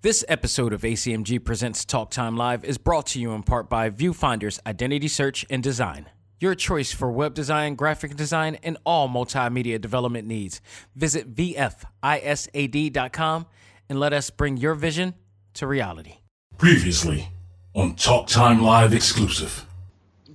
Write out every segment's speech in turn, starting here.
This episode of ACMG Presents Talk Time Live is brought to you in part by Viewfinder's Identity Search and Design. Your choice for web design, graphic design, and all multimedia development needs. Visit VFISAD.com and let us bring your vision to reality. Previously on Talk Time Live exclusive.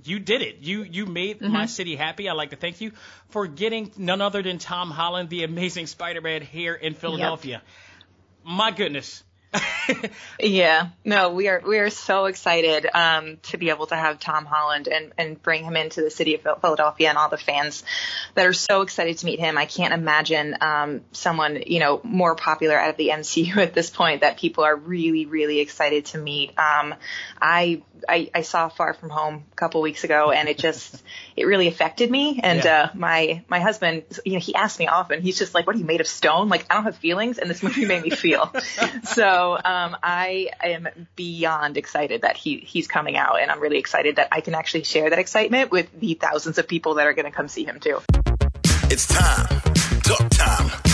You did it. You you made mm-hmm. my city happy. I'd like to thank you for getting none other than Tom Holland, the amazing Spider-Man, here in Philadelphia. Yep. My goodness yeah, no, we are we are so excited um, to be able to have Tom Holland and and bring him into the city of Philadelphia and all the fans that are so excited to meet him. I can't imagine um, someone you know more popular out of the MCU at this point that people are really really excited to meet. Um, I, I, I saw Far From Home a couple weeks ago, and it just it really affected me. And yeah. uh, my my husband, you know, he asks me often. He's just like, "What are you made of stone?" Like I don't have feelings, and this movie made me feel. so um, I am beyond excited that he he's coming out, and I'm really excited that I can actually share that excitement with the thousands of people that are going to come see him too. It's time, time.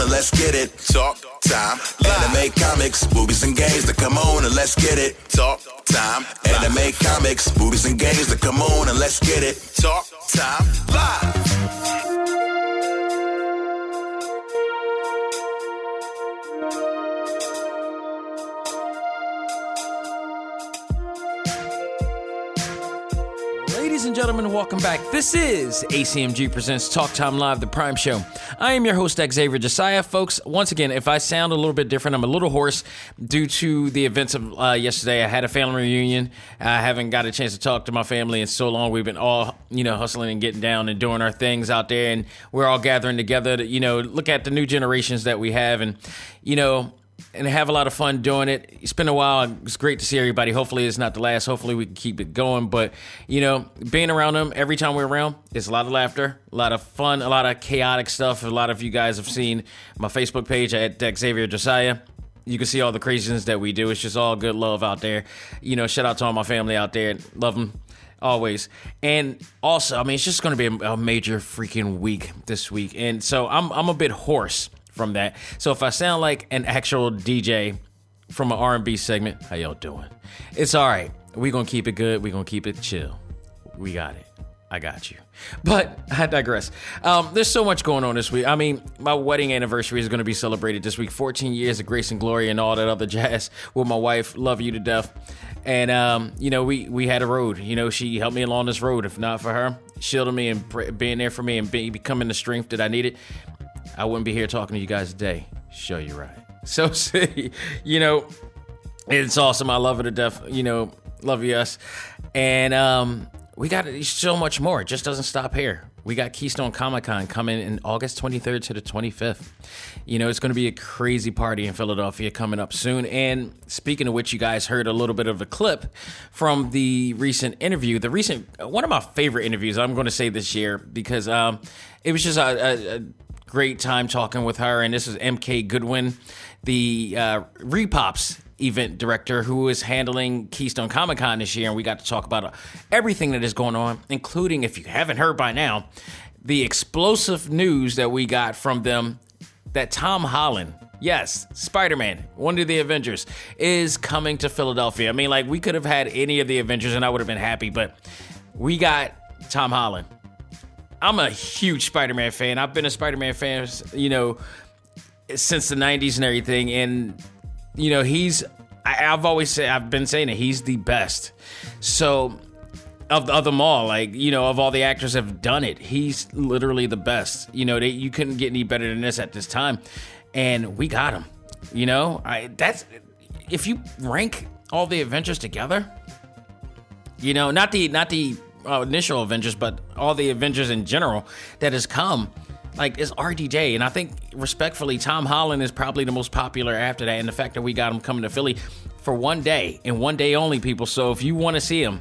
and let's get it. Talk time. Anime, comics, movies, and games. That come on and let's get it. Talk time. Anime, comics, movies, and games. That come on and let's get it. Talk time. Live. Gentlemen, welcome back. This is ACMG Presents Talk Time Live, the Prime Show. I am your host, Xavier Josiah. Folks, once again, if I sound a little bit different, I'm a little hoarse due to the events of uh, yesterday. I had a family reunion. I haven't got a chance to talk to my family in so long. We've been all, you know, hustling and getting down and doing our things out there, and we're all gathering together to, you know, look at the new generations that we have. And, you know, and have a lot of fun doing it. It's been a while. It's great to see everybody. Hopefully, it's not the last. Hopefully, we can keep it going. But you know, being around them every time we're around, it's a lot of laughter, a lot of fun, a lot of chaotic stuff. A lot of you guys have seen my Facebook page at Xavier Josiah. You can see all the craziness that we do. It's just all good love out there. You know, shout out to all my family out there. Love them always. And also, I mean, it's just going to be a, major freaking week this week. And so I'm I'm a bit hoarse from that. So if I sound like an actual DJ from an R&B segment, how y'all doing? It's all right. We gonna keep it good. We gonna keep it chill. We got it. I got you. But I digress. Um, there's so much going on this week. I mean, my wedding anniversary is going to be celebrated this week. 14 years of grace and glory and all that other jazz with my wife. Love you to death. And um, you know, we we had a road. You know, she helped me along this road. If not for her, shielding me and being there for me and be, becoming the strength that I needed, I wouldn't be here talking to you guys today. Show you right. So, see, you know, it's awesome. I love it to death. You know, love you us. And um, we got so much more. It just doesn't stop here. We got Keystone Comic Con coming in August 23rd to the 25th. You know, it's going to be a crazy party in Philadelphia coming up soon. And speaking of which, you guys heard a little bit of a clip from the recent interview. The recent, one of my favorite interviews, I'm going to say this year, because um, it was just a, a, a great time talking with her. And this is MK Goodwin, the uh, ReedPop's event director who is handling Keystone Comic Con this year. And we got to talk about everything that is going on, including, if you haven't heard by now, the explosive news that we got from them that Tom Holland, yes, Spider Man, one of the Avengers, is coming to Philadelphia. I mean, like, we could have had any of the Avengers and I would have been happy, but we got Tom Holland. I'm a huge Spider-Man fan. I've been a Spider-Man fan, you know, since the 90s and everything. And, you know, he's, I, I've always said, I've been saying it, he's the best. So, of, of them all, like, you know, of all the actors have done it, he's literally the best. You know, they, you couldn't get any better than this at this time. And we got him. You know, I, that's, if you rank all the adventures together, you know, not the, not the, uh, initial Avengers, but all the Avengers in general that has come, like is RDJ. And I think respectfully, Tom Holland is probably the most popular after that. And the fact that we got him coming to Philly for one day and one day only, people. So if you want to see him,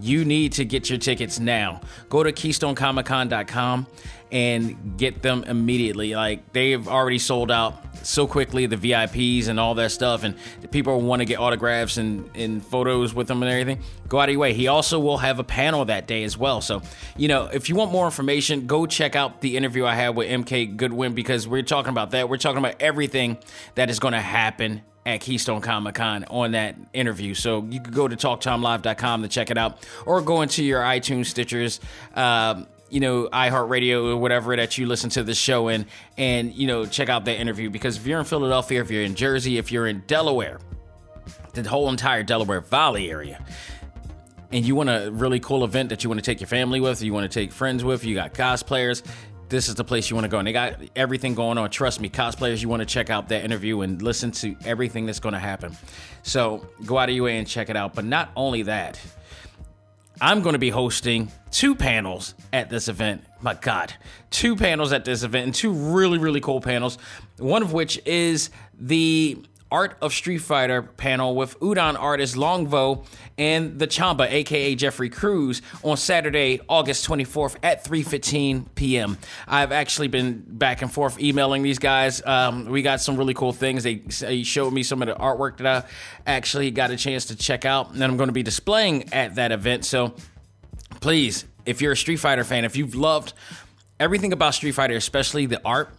you need to get your tickets now. Go to KeystoneComicCon.com and get them immediately. Like they've already sold out so quickly, the VIPs and all that stuff, and people want to get autographs and, and photos with them and everything. Go out of your way. He also will have a panel that day as well. So, you know, if you want more information, go check out the interview I had with MK Goodwin because we're talking about that. We're talking about everything that is going to happen at Keystone Comic Con on that interview. So you could go to talktimelive.com to check it out or go into your iTunes, Stitchers, um, you know, iHeartRadio or whatever that you listen to the show in and, you know, check out that interview because if you're in Philadelphia, if you're in Jersey, if you're in Delaware, the whole entire Delaware Valley area, and you want a really cool event that you want to take your family with, you want to take friends with, you got cosplayers, this is the place you want to go. And they got everything going on. Trust me, cosplayers, you want to check out that interview and listen to everything that's going to happen. So go out of your way and check it out. But not only that, I'm going to be hosting two panels at this event. My God, two panels at this event, and two really, really cool panels. One of which is the Art of Street Fighter panel with Udon artist Long Vo and the Chamba, aka Jeffrey Cruz, on Saturday, August 24th at 3:15 p.m. I've actually been back and forth emailing these guys. Um, we got some really cool things. They, they showed me some of the artwork that I actually got a chance to check out, and I'm going to be displaying at that event. So please, if you're a Street Fighter fan, if you've loved everything about Street Fighter, especially the art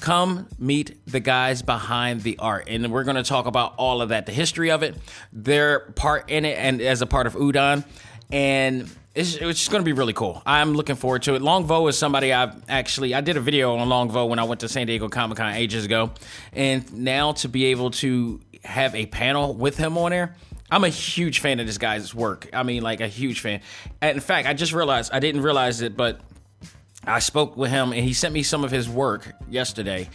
come meet the guys behind the art. And we're going to talk about all of that the history of it their part in it and as a part of udon. And it's, it's just going to be really cool. I'm looking forward to it. Long Vo is somebody i've actually i did a video on Long Vo when i went to san diego comic-con ages ago. And now to be able to have a panel with him on there I'm a huge fan of this guy's work. I mean, like a huge fan. And in fact, I just realized I didn't realize it, but I spoke with him and he sent me some of his work yesterday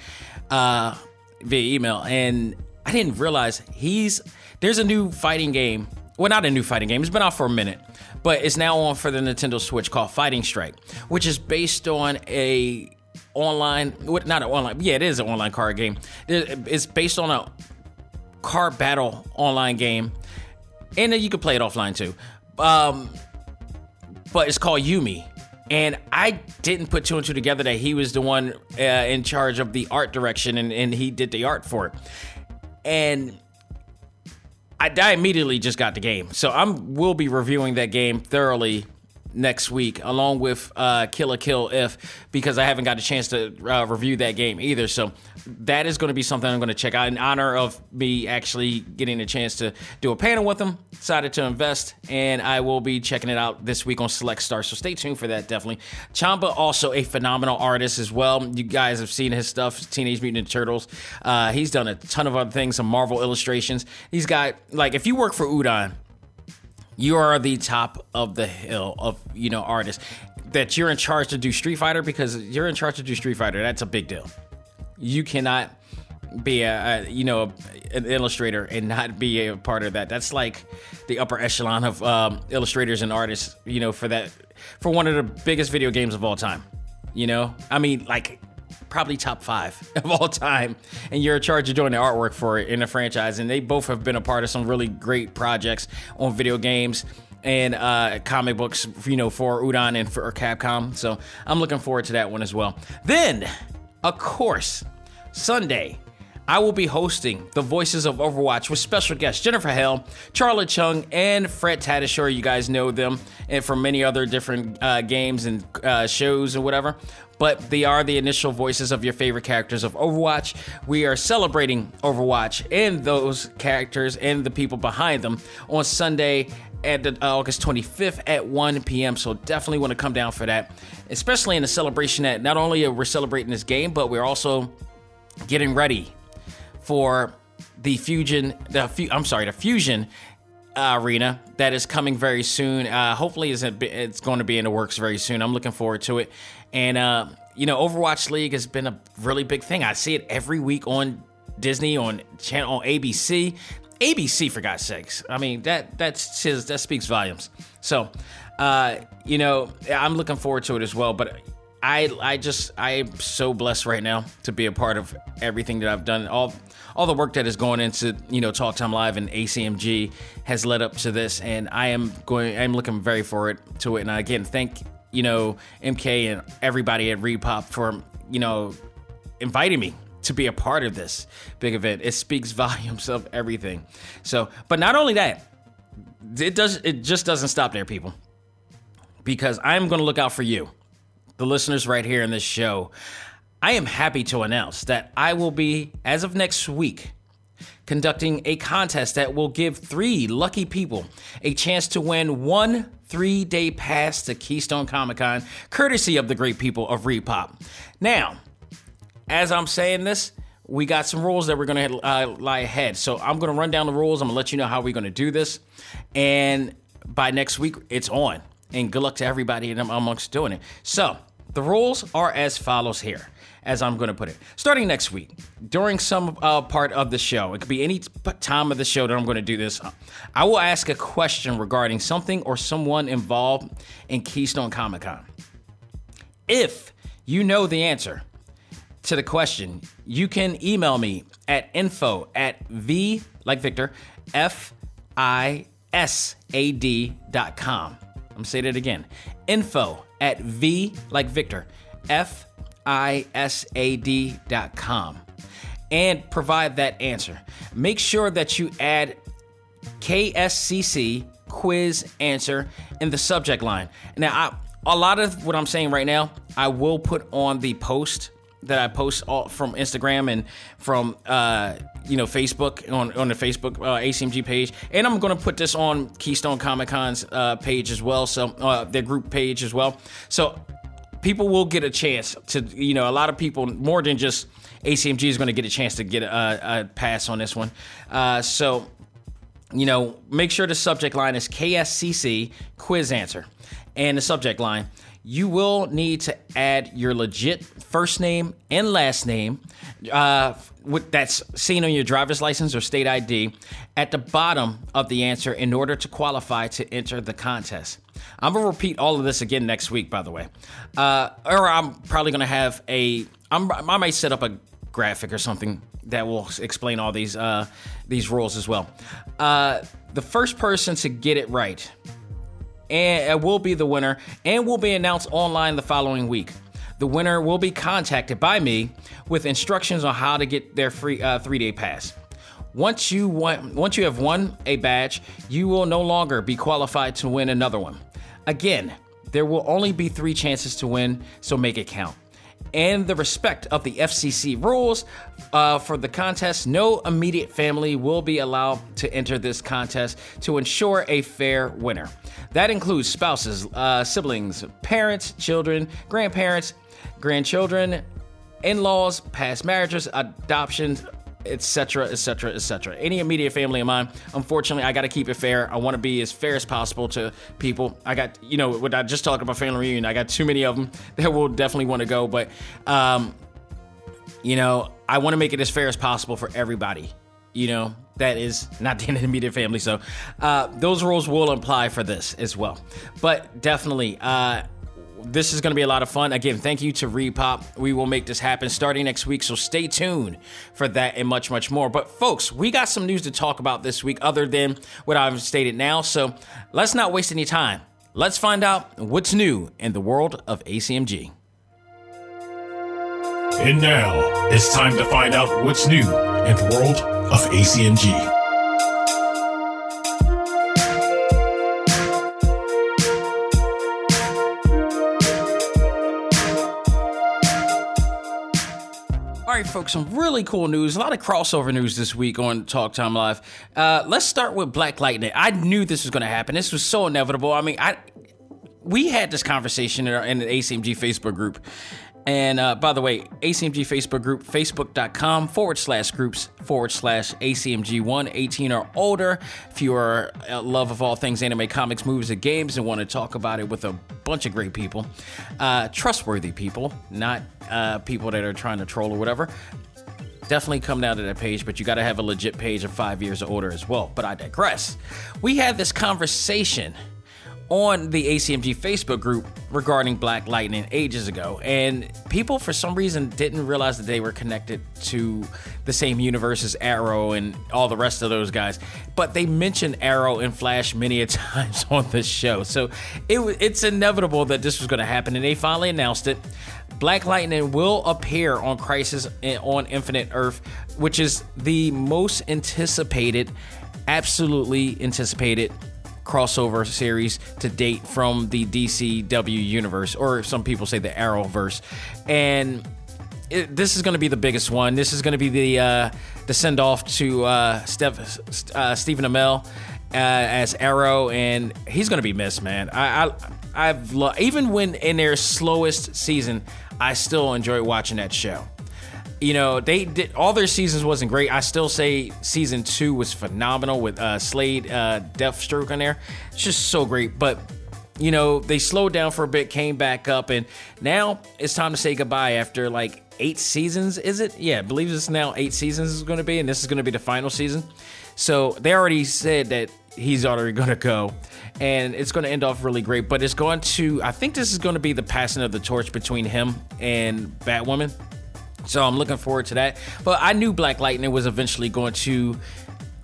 uh, via email, and I didn't realize he's there's a new fighting game. Well, not a new fighting game. It's been out for a minute, but it's now on for the Nintendo Switch called Fighting Strike, which is based on a online, not an online, yeah, it is an online card game. It's based on a card battle online game, and you can play it offline too. Um, but it's called Yumi and I didn't put two and two together that he was the one uh, in charge of the art direction and, and he did the art for it. And I, I immediately just got the game. So I'm will be reviewing that game thoroughly next week, along with uh, Kill la Kill If, because I haven't got a chance to uh, review that game either. So that is going to be something I'm going to check out in honor of me actually getting a chance to do a panel with them. Decided to invest, and I will be checking it out this week on Select Star. So stay tuned for that, definitely. Chamba, also a phenomenal artist as well. You guys have seen his stuff, Teenage Mutant Ninja Turtles. Uh, he's done a ton of other things, some Marvel illustrations. He's got, like, if you work for Udon, you are the top of the hill of you know artists that you're in charge to do Street Fighter because you're in charge to do Street Fighter. That's a big deal. You cannot be a, a, you know an illustrator and not be a part of that. That's like the upper echelon of um, illustrators and artists. You know for that for one of the biggest video games of all time. You know, I mean like probably top five of all time, and you're in charge of doing the artwork for it in the franchise. And they both have been a part of some really great projects on video games and uh, comic books, you know, for Udon and for Capcom. So I'm looking forward to that one as well. Then, of course, Sunday. I will be hosting the Voices of Overwatch with special guests Jennifer Hale, Charlet Chung, and Fred Tatasciore. You guys know them and from many other different uh, games and uh, shows and whatever but they are the initial voices of your favorite characters of Overwatch. We are celebrating Overwatch and those characters and the people behind them on Sunday at the, uh, August 25th at 1 p.m. So definitely want to come down for that, especially in the celebration that not only are we celebrating this game, but we're also getting ready for the Fusion. The fu- I'm sorry, the Fusion uh, arena that is coming very soon. Uh, hopefully, it's, a, it's going to be in the works very soon. I'm looking forward to it. And uh, you know, Overwatch League has been a really big thing. I see it every week on Disney, on channel on ABC. ABC for God's sakes. I mean that that says that speaks volumes. So, uh, you know, I'm looking forward to it as well. But I I just I'm so blessed right now to be a part of everything that I've done. All all the work that is going into you know Talk Time Live and ACMG has led up to this, and I am going. I'm looking very forward to it. And again, thank you know MK and everybody at ReedPop for you know inviting me to be a part of this big event. It speaks volumes of everything. So, but not only that, it does. It just doesn't stop there, people. Because I'm going to look out for you, the listeners right here in this show. I am happy to announce that I will be, as of next week, conducting a contest that will give three lucky people a chance to win one three day pass to Keystone Comic Con, courtesy of the great people of ReedPop. Now, as I'm saying this, we got some rules that we're going to uh, lie ahead. So I'm going to run down the rules. I'm going to let you know how we're going to do this. And by next week, it's on. And good luck to everybody amongst doing it. So the rules are as follows here as I'm going to put it. Starting next week, during some uh, part of the show, it could be any time of the show that I'm going to do this, I will ask a question regarding something or someone involved in Keystone Comic Con. If you know the answer to the question, you can email me at info at v, like Victor, F I S A D dot com. I'm going to say that again. Info at v, like Victor, F isad.com and provide that answer. Make sure that you add KSCC quiz answer in the subject line. Now, I, a lot of what I'm saying right now, I will put on the post that I post all, from Instagram and from uh, you know Facebook on on the Facebook uh, ACMG page, and I'm going to put this on Keystone Comic Con's uh, page as well, so uh, their group page as well. So people will get a chance to, you know, a lot of people, more than just ACMG, is going to get a chance to get a, a pass on this one. Uh, so, you know, make sure the subject line is KSCC quiz answer. And the subject line, you will need to add your legit first name and last name uh, with, that's seen on your driver's license or state ID at the bottom of the answer in order to qualify to enter the contest. I'm gonna repeat all of this again next week, by the way, uh, or I'm probably gonna have a. I'm, I might set up a graphic or something that will explain all these uh, these rules as well. Uh, the first person to get it right and will be the winner and will be announced online the following week. The winner will be contacted by me with instructions on how to get their free uh, three day pass. Once you want, once you have won a badge, you will no longer be qualified to win another one. Again, there will only be three chances to win, so make it count. And the respect of the FCC rules uh, for the contest, no immediate family will be allowed to enter this contest to ensure a fair winner. That includes spouses, uh, siblings, parents, children, grandparents, grandchildren, in laws, past marriages, adoptions, etc., etc., etc. Any immediate family of mine, unfortunately, I got to keep it fair. I want to be as fair as possible to people. I got, you know, what I just talked about family reunion, I got too many of them that will definitely want to go, but, um, you know, I want to make it as fair as possible for everybody. You know, that is not the immediate family. So, uh, those rules will apply for this as well. But definitely, uh, this is going to be a lot of fun. Again, thank you to ReedPop. We will make this happen starting next week, so stay tuned for that and much, much more. But, folks, we got some news to talk about this week other than what I've stated now, so let's not waste any time. Let's find out what's new in the world of ACMG. And now it's time to find out what's new in the world of ACMG. Some really cool news. A lot of crossover news this week on Talk Time Live. Uh, let's start with Black Lightning. I knew this was going to happen. This was so inevitable. I mean, I we had this conversation in, our, in the ACMG Facebook group, And uh, by the way, ACMG Facebook group, facebook.com forward slash groups forward slash ACMG1, 18 or older. If you are a love of all things anime, comics, movies, and games and want to talk about it with a bunch of great people, uh, trustworthy people, not uh, people that are trying to troll or whatever, definitely come down to that page, but you got to have a legit page of five years or older as well. But I digress. We had this conversation on the ACMG Facebook group regarding Black Lightning ages ago, and people for some reason didn't realize that they were connected to the same universe as Arrow and all the rest of those guys. But they mentioned Arrow and Flash many a times on this show, so it, it's inevitable that this was going to happen, and they finally announced it. Black Lightning will appear on Crisis eh, on Infinite Earth, which is the most anticipated, absolutely anticipated crossover series to date from the DCW universe, or some people say the Arrowverse. And it, this is going to be the biggest one. This is going to be the uh, the send off to uh, Steph, uh, Stephen Amell uh, as Arrow, and he's going to be missed, man. I, I I've lo- even when in their slowest season, I still enjoy watching that show you know they did all their seasons wasn't great. I still say season two was phenomenal with uh slade uh deathstroke on there. It's just so great. But you know they slowed down for a bit came back up and now it's time to say goodbye after like eight seasons is it? Yeah i believe it's now eight seasons is going to be and this is going to be the final season. So they already said that he's already going to go and it's going to end off really great but it's going to i think this is going to be the passing of the torch between him and batwoman so I'm looking forward to that. But I knew Black Lightning was eventually going to,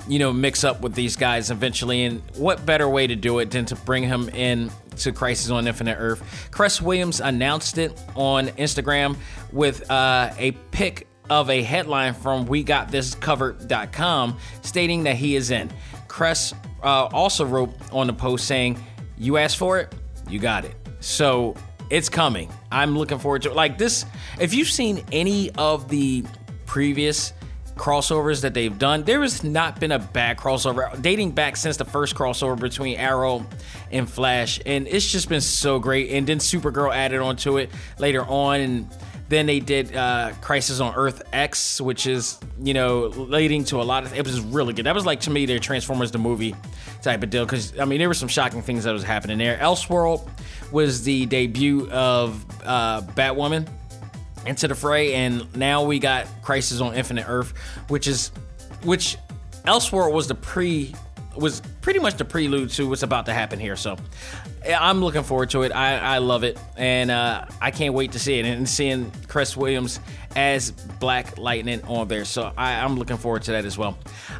you know, mix up with these guys eventually. And what better way to do it than to bring him in to Crisis on Infinite Earth? Cress Williams announced it on Instagram with uh, a pic of a headline from WeGotThisCovered.com stating that he is in. Cress uh, also wrote on the post saying, You asked for it, you got it. So it's coming. I'm looking forward to it. Like this, if you've seen any of the previous crossovers that they've done, there has not been a bad crossover dating back since the first crossover between Arrow and Flash, and it's just been so great. And then Supergirl added onto it later on, and then they did uh, Crisis on Earth X, which is you know leading to a lot of. It was really good. That was like to me their Transformers the movie type of deal because I mean there were some shocking things that was happening there. Elseworld was the debut of uh, Batwoman into the fray, and now we got Crisis on Infinite Earth, which is which Elseworld was the pre was pretty much the prelude to what's about to happen here. So I'm looking forward to it. I, I love it, and uh, I can't wait to see it and seeing Chris Williams as Black Lightning on there. So I, am looking forward to that as well.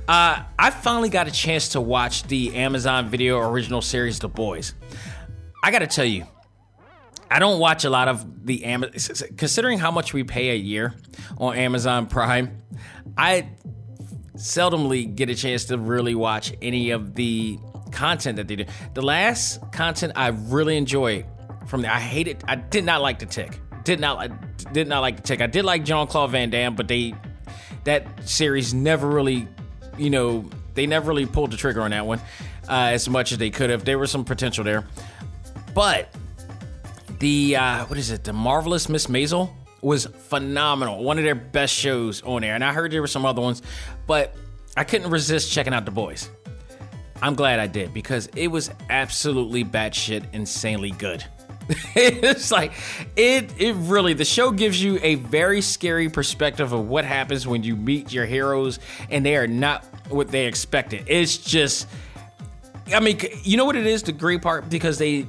Uh, I finally got a chance to watch the Amazon Video original series, The Boys. I got to tell you, I don't watch a lot of the Amazon. Considering how much we pay a year on Amazon Prime, I seldomly get a chance to really watch any of the content that they do. The last content I really enjoyed from there, I hated. I did not like the tick. Did not did not like the tick. I did like Jean Claude Van Damme, but they that series never really, you know, they never really pulled the trigger on that one uh, as much as they could have. There was some potential there, but the uh, what is it? The marvelous Miss Maisel was phenomenal. One of their best shows on there, and I heard there were some other ones, but I couldn't resist checking out the boys. I'm glad I did because it was absolutely batshit insanely good. it's like it it really the show gives you a very scary perspective of what happens when you meet your heroes and they are not what they expected. It's just I mean, you know what it is the great part because they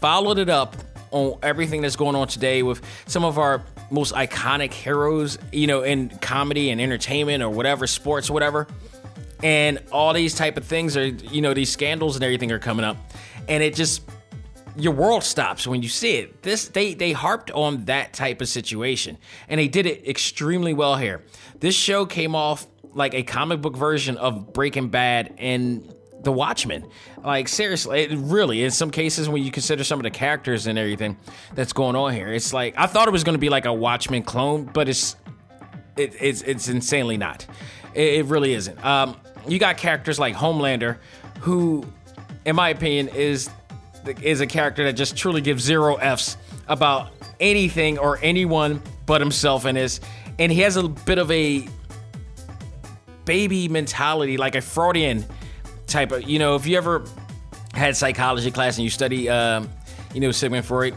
followed it up on everything that's going on today with some of our most iconic heroes, you know, in comedy and entertainment or whatever, sports, whatever. And all these type of things are you know these scandals and everything are coming up. And it just your world stops when you see it. This they they harped on that type of situation and they did it extremely well here. This show came off like a comic book version of breaking bad and the watchmen. Like seriously it really in some cases when you consider some of the characters and everything that's going on here it's like i thought it was going to be like a watchmen clone but it's it, it's it's insanely not. It, it really isn't. Um you got characters like Homelander, who, in my opinion, is is a character that just truly gives zero f's about anything or anyone but himself and this. And he has a bit of a baby mentality, like a Freudian type of, you know, if you ever had psychology class and you study, um, you know, Sigmund Freud,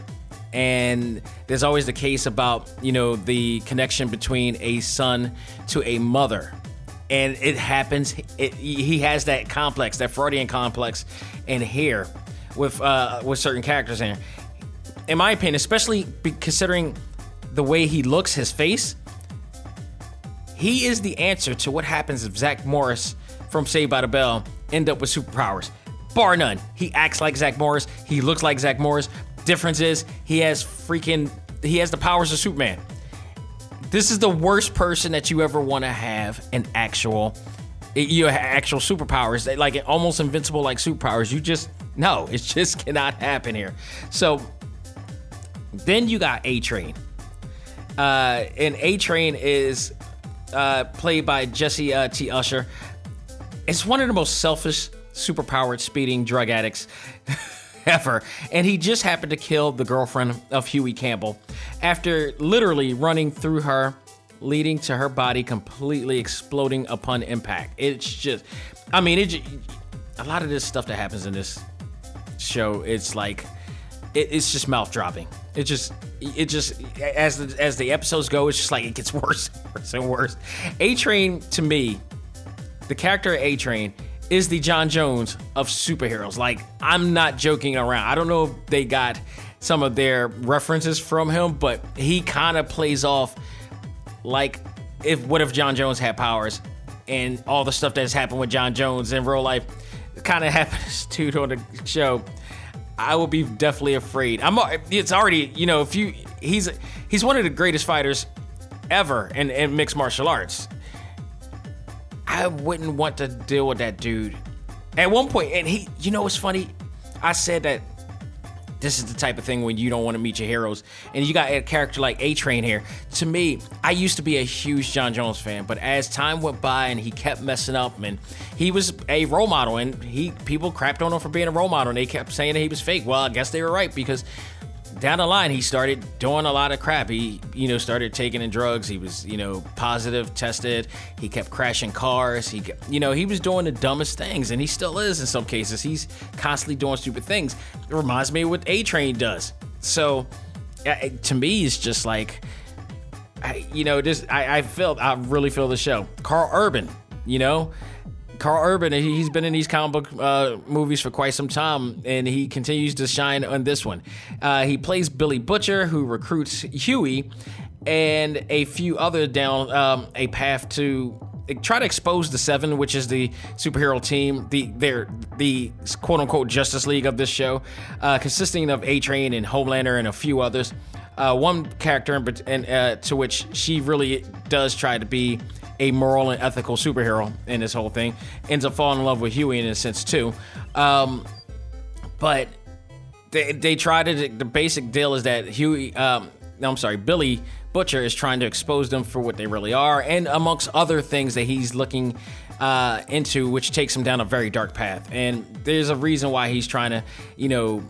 and there's always the case about, you know, the connection between a son to a mother. And it happens, it, he has that complex, that Freudian complex in here with uh, with certain characters in here. In my opinion, especially considering the way he looks, his face, he is the answer to what happens if Zach Morris from Saved by the Bell end up with superpowers. Bar none. He acts like Zach Morris. He looks like Zach Morris. Difference is he has freaking he has the powers of Superman. This is the worst person that you ever want to have an actual you actual superpowers like almost invincible like superpowers. You just no, it just cannot happen here. So then you got A Train. Uh, and A Train is uh, played by Jessie uh, T. Usher. It's one of the most selfish, superpowered speeding drug addicts ever. And he just happened to kill the girlfriend of Hughie Campbell after literally running through her, leading to her body completely exploding upon impact. It's just, I mean, it. A lot of this stuff that happens in this show, it's like, it, it's just mouth dropping. It just it just as the, as the episodes go, it's just like it gets worse, and worse and worse. A Train to me, the character A Train is the Jon Jones of superheroes. Like I'm not joking around. I don't know if they got some of their references from him, but he kind of plays off like if what if Jon Jones had powers and all the stuff that's happened with Jon Jones in real life kind of happens to on the show. I will be definitely afraid. I'm. It's already. You know, if you he's he's one of the greatest fighters ever in, in mixed martial arts. I wouldn't want to deal with that dude. At one point, and he, you know, what's funny? I said that this is the type of thing when you don't want to meet your heroes. And you got a character like A Train here. To me, I used to be a huge Jon Jones fan, but as time went by and he kept messing up, and he was a role model, and he people crapped on him for being a role model, and they kept saying that he was fake. Well, I guess they were right because down the line, he started doing a lot of crap. He, you know, started taking in drugs. He was, you know, positive tested. He kept crashing cars. He, you know, he was doing the dumbest things, and he still is in some cases. He's constantly doing stupid things. It reminds me of what A Train does. So, to me, it's just like, I, you know, just I, I feel, I really feel the show. Carl Urban, you know, Karl Urban, he's been in these comic book uh, movies for quite some time, and he continues to shine on this one. Uh, he plays Billy Butcher, who recruits Hughie and a few other down um, a path to try to expose the Seven, which is the superhero team, the their the quote unquote Justice League of this show, uh, consisting of A Train and Homelander and a few others. Uh, one character, in, uh, to which she really does try to be a moral and ethical superhero in this whole thing. Ends up falling in love with Hughie in a sense too. Um, but they they try to the basic deal is that Hughie um, no I'm sorry Billy Butcher is trying to expose them for what they really are, and amongst other things that he's looking uh, into, which takes him down a very dark path. And there's a reason why he's trying to, you know,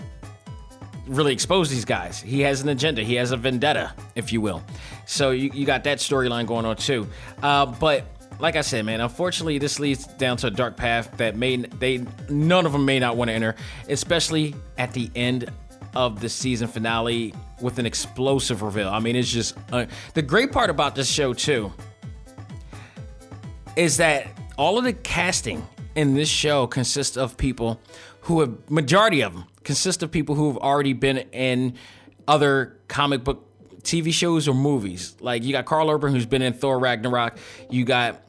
really expose these guys. He has an agenda. He has a vendetta, if you will. So you, you got that storyline going on too. Uh, but like I said, man, unfortunately, this leads down to a dark path that may they none of them may not want to enter, especially at the end of the season finale with an explosive reveal. I mean, it's just uh, the great part about this show too is that all of the casting in this show consists of people who have majority of them consist of people who have already been in other comic book TV shows or movies. Like you got Karl Urban, who's been in Thor Ragnarok. You got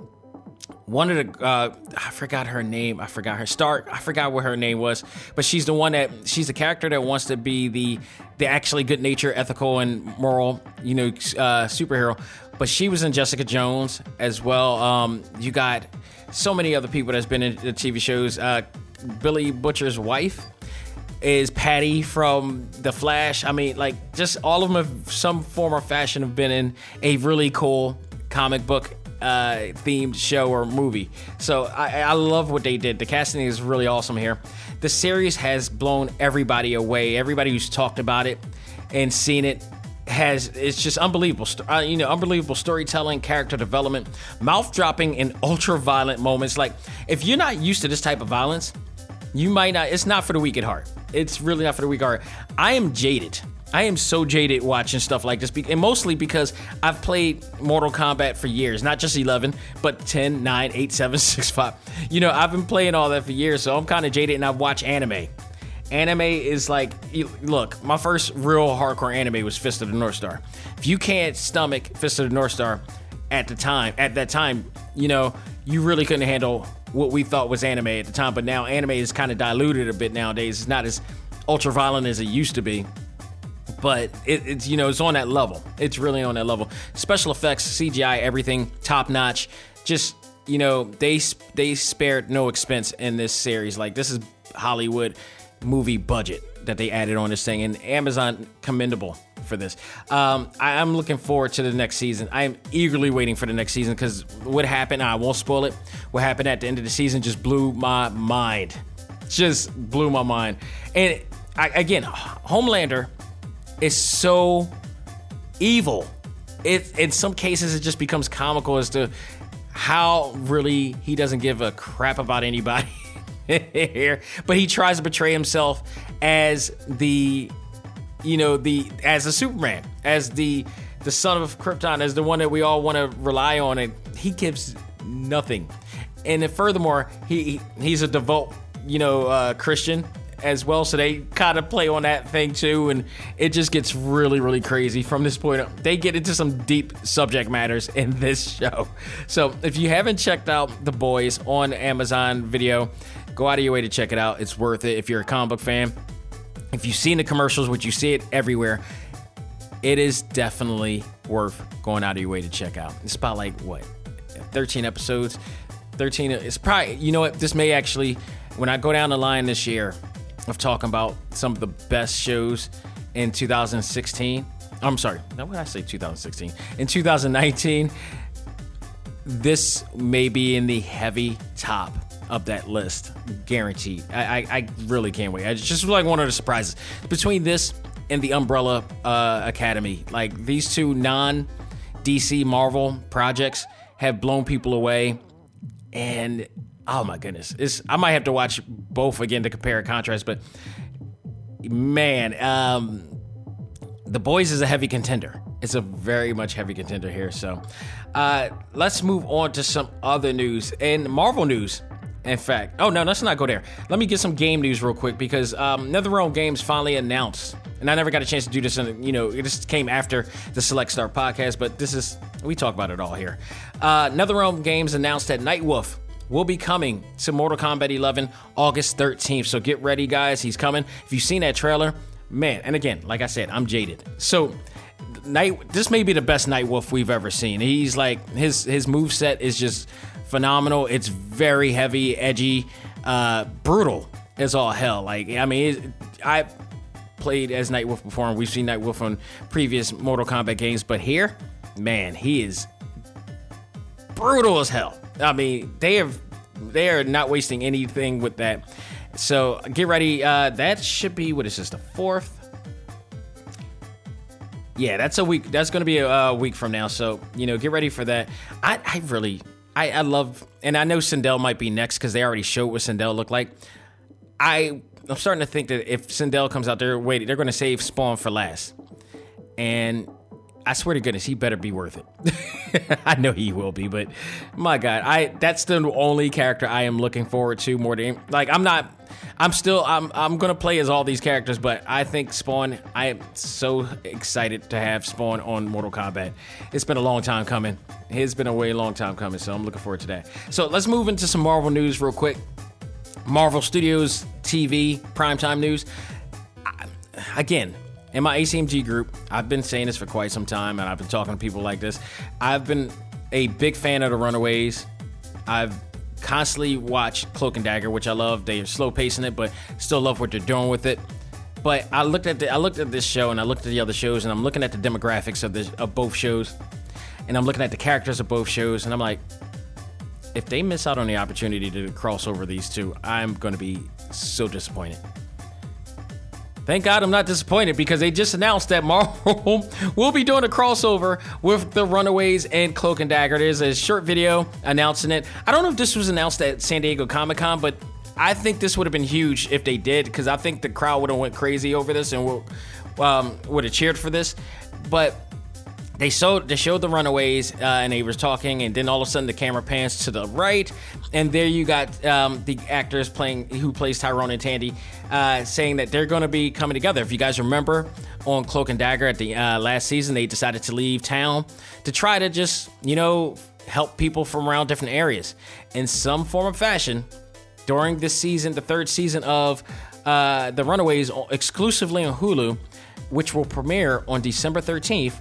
one of the uh, I forgot her name. I forgot her Stark. I forgot what her name was, but she's the one that she's the character that wants to be the the actually good nature, ethical, and moral, you know, uh, superhero. But she was in Jessica Jones as well. Um, you got so many other people that's been in the TV shows. Uh, Billy Butcher's wife is Patty from The Flash. I mean, like, just all of them have some form or fashion have been in a really cool comic book uh, themed show or movie. So I, I love what they did. The casting is really awesome here. The series has blown everybody away. Everybody who's talked about it and seen it has it's just unbelievable. Uh, you know, unbelievable storytelling, character development, mouth dropping, and ultra violent moments. Like if you're not used to this type of violence, you might not. It's not for the weak at heart. It's really not for the weak heart. I am jaded. I am so jaded watching stuff like this, and mostly because I've played Mortal Kombat for years, not just 11, but 10, 9, 8, 7, 6, 5. You know, I've been playing all that for years, so I'm kind of jaded, and I've watched anime anime is like look my first real hardcore anime was fist of the north star if you can't stomach fist of the north star at the time at that time you know you really couldn't handle what we thought was anime at the time but now anime is kind of diluted a bit nowadays. It's not as ultra violent as it used to be but it, it's you know it's on that level. It's really on that level. Special effects cgi everything top notch just you know they they spared no expense in this series. Like this is hollywood movie budget that they added on this thing, and Amazon commendable for this. Um, I, am looking forward to the next season. I am eagerly waiting for the next season because what happened, I won't spoil it. What happened at the end of the season just blew my mind. Just blew my mind. And I, again, Homelander is so evil. It in some cases it just becomes comical as to how really he doesn't give a crap about anybody. but he tries to betray himself as the, you know, the as a Superman, as the the son of Krypton, as the one that we all want to rely on, and he gives nothing. And furthermore, he he's a devout, you know, uh, Christian as well. So they kind of play on that thing too, and it just gets really, really crazy from this point. They get into some deep subject matters in this show. So if you haven't checked out The Boys on Amazon Video, Go out of your way to check it out. It's worth it if you're a comic book fan. If you've seen the commercials, which you see it everywhere, it is definitely worth going out of your way to check out. It's about like what, 13 episodes. 13. It's probably you know what. This may actually, when I go down the line this year of talking about some of the best shows in 2016. I'm sorry. Did I say? 2016. In 2019, this may be in the heavy top of that list, guaranteed. I, I, I really can't wait. It's just like one of the surprises between this and the Umbrella uh, Academy. Like these two non DC Marvel projects have blown people away, and oh my goodness, it's I might have to watch both again to compare and contrast. But man, um, the boys is a heavy contender. It's a very much heavy contender here. So uh, let's move on to some other news and Marvel news in fact. Oh, no, let's not go there. Let me get some game news real quick because um, NetherRealm Games finally announced, and I never got a chance to do this, and you know, it just came after the Select Star podcast, but this is, we talk about it all here. Uh, NetherRealm Games announced that Nightwolf will be coming to Mortal Kombat 11 August 13th. So get ready, guys. He's coming. If you've seen that trailer, man, and again, like I said, I'm jaded. So Night, this may be the best Nightwolf we've ever seen. He's like his his move set is just phenomenal. It's very heavy, edgy, uh, brutal as all hell. Like I mean, I played as Nightwolf before, and we've seen Nightwolf on previous Mortal Kombat games, but here, man, he is brutal as hell. I mean, they have they are not wasting anything with that. So get ready. Uh, that should be what is this the fourth? Yeah, that's a week. That's going to be a, a, week from now. So you know, get ready for that. I, I really I, I love, and I know Sindel might be next because they already showed what Sindel looked like. I I'm starting to think that if Sindel comes out there, wait, they're going to save Spawn for last, and I swear to goodness, he better be worth it. I know he will be, but my God, I that's the only character I am looking forward to more than like I'm not. I'm still I'm I'm gonna play as all these characters, but I think Spawn. I am so excited to have Spawn on Mortal Kombat. It's been a long time coming. It's been a way long time coming, so I'm looking forward to that. So let's move into some Marvel news real quick. Marvel Studios TV primetime news. Again, in my ACMG group, I've been saying this for quite some time, and I've been talking to people like this. I've been a big fan of the Runaways. I've constantly watched Cloak and Dagger, which I love. They're slow pacing it, but still love what they're doing with it. But I looked at the, I looked at this show and I looked at the other shows, and I'm looking at the demographics of this of both shows, and I'm looking at the characters of both shows, and I'm like, if they miss out on the opportunity to cross over these two, I'm going to be so disappointed. Thank God I'm not disappointed because they just announced that Marvel will be doing a crossover with the Runaways and Cloak and Dagger. There's a short video announcing it. I don't know if this was announced at San Diego Comic Con, but I think this would have been huge if they did because I think the crowd would have went crazy over this and would, um, would have cheered for this. But they showed they showed the Runaways uh, and they was talking, and then all of a sudden the camera pans to the right, and there you got um, the actors playing who plays Tyrone and Tandy, uh, saying that they're going to be coming together. If you guys remember on Cloak and Dagger at the uh, last season, they decided to leave town to try to just you know help people from around different areas in some form of fashion. During this season, the third season of uh, the Runaways, exclusively on Hulu, which will premiere on December 13th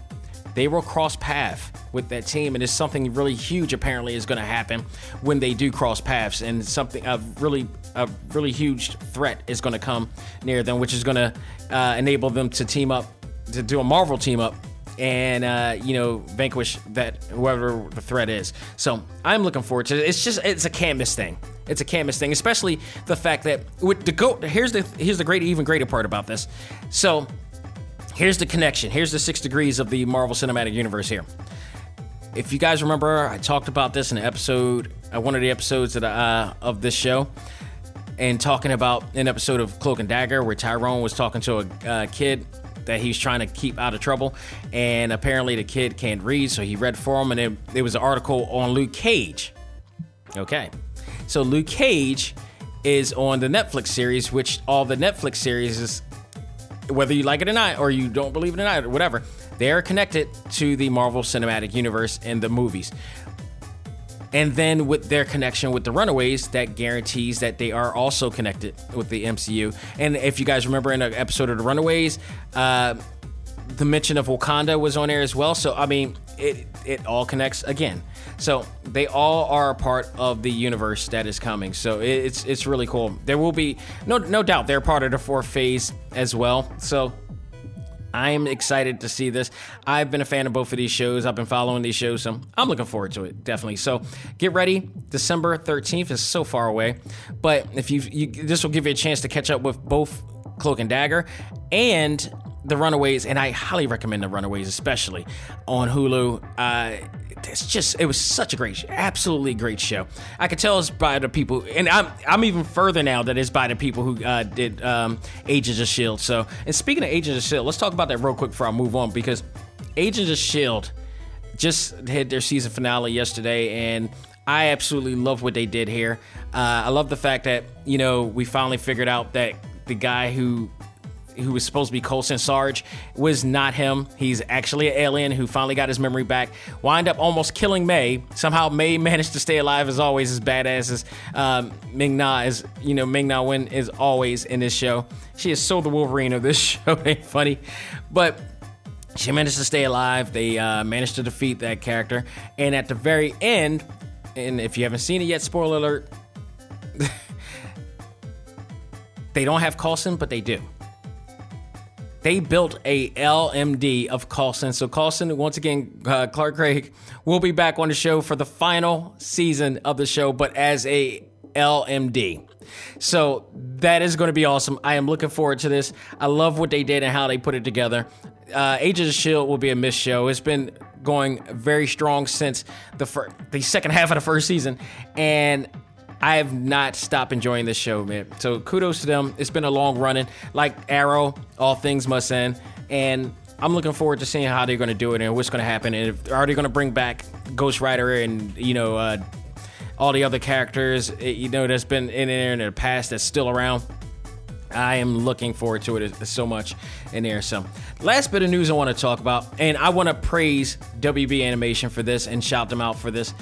they will cross paths with that team, and it's something really huge. Apparently, is going to happen when they do cross paths, and something a really a really huge threat is going to come near them, which is going to uh, enable them to team up to do a Marvel team up and uh, you know vanquish that whoever the threat is. So I'm looking forward to it. It's just it's a canvas thing. It's a canvas thing, especially the fact that with the goat. Here's the here's the great even greater part about this. So Here's the connection. Here's the six degrees of the Marvel Cinematic Universe here. If you guys remember, I talked about this in an episode, uh, one of the episodes that, uh, of this show, and talking about an episode of Cloak and Dagger where Tyrone was talking to a uh, kid that he's trying to keep out of trouble, and apparently the kid can't read, so he read for him, and it, it was an article on Luke Cage. Okay, so Luke Cage is on the Netflix series, which all the Netflix series is whether you like it or not, or you don't believe it or not, or whatever, they are connected to the Marvel Cinematic Universe and the movies. And then with their connection with the Runaways, that guarantees that they are also connected with the MCU. And if you guys remember in an episode of the Runaways, uh, the mention of Wakanda was on air as well. So I mean, it it all connects again. So they all are a part of the universe that is coming. So it's it's really cool. There will be no no doubt they're part of the fourth phase as well. So I'm excited to see this. I've been a fan of both of these shows. I've been following these shows, so I'm looking forward to it, definitely. So get ready. December 13th is so far away, but if you, you this will give you a chance to catch up with both Cloak and Dagger and the Runaways, and I highly recommend the Runaways, especially on Hulu. Uh, it's just it was such a great, absolutely great show. I could tell it's by the people, and I'm I'm even further now that it's by the people who uh, did um, Agents of Shield. So, and speaking of Agents of Shield, let's talk about that real quick before I move on because Agents of Shield just had their season finale yesterday, and I absolutely love what they did here. Uh, I love the fact that you know we finally figured out that the guy who who was supposed to be Coulson Sarge was not him. He's actually an alien who finally got his memory back. Wind up almost killing May. Somehow May managed to stay alive as always, as badass as um, Ming Na is. You know, Ming Na Wen is always in this show. She is so the Wolverine of this show. Ain't funny, but she managed to stay alive. They uh, managed to defeat that character, and at the very end, and if you haven't seen it yet, spoiler alert. they don't have Coulson, but they do they built a LMD of Coulson. So Coulson, once again, uh, Clark Gregg will be back on the show for the final season of the show, but as a LMD. So that is going to be awesome. I am looking forward to this. I love what they did and how they put it together. Uh, Agents of Shield will be a missed show. It's been going very strong since the fir- the second half of the first season, and I have not stopped enjoying this show, man. So kudos to them. It's been a long running, like Arrow. All things must end, and I'm looking forward to seeing how they're going to do it and what's going to happen. And if, are they going to bring back Ghost Rider and you know uh, all the other characters eh, you know that's been in there in the past that's still around? I am looking forward to it so much in there. So, last bit of news I want to talk about, and I want to praise WB Animation for this and shout them out for this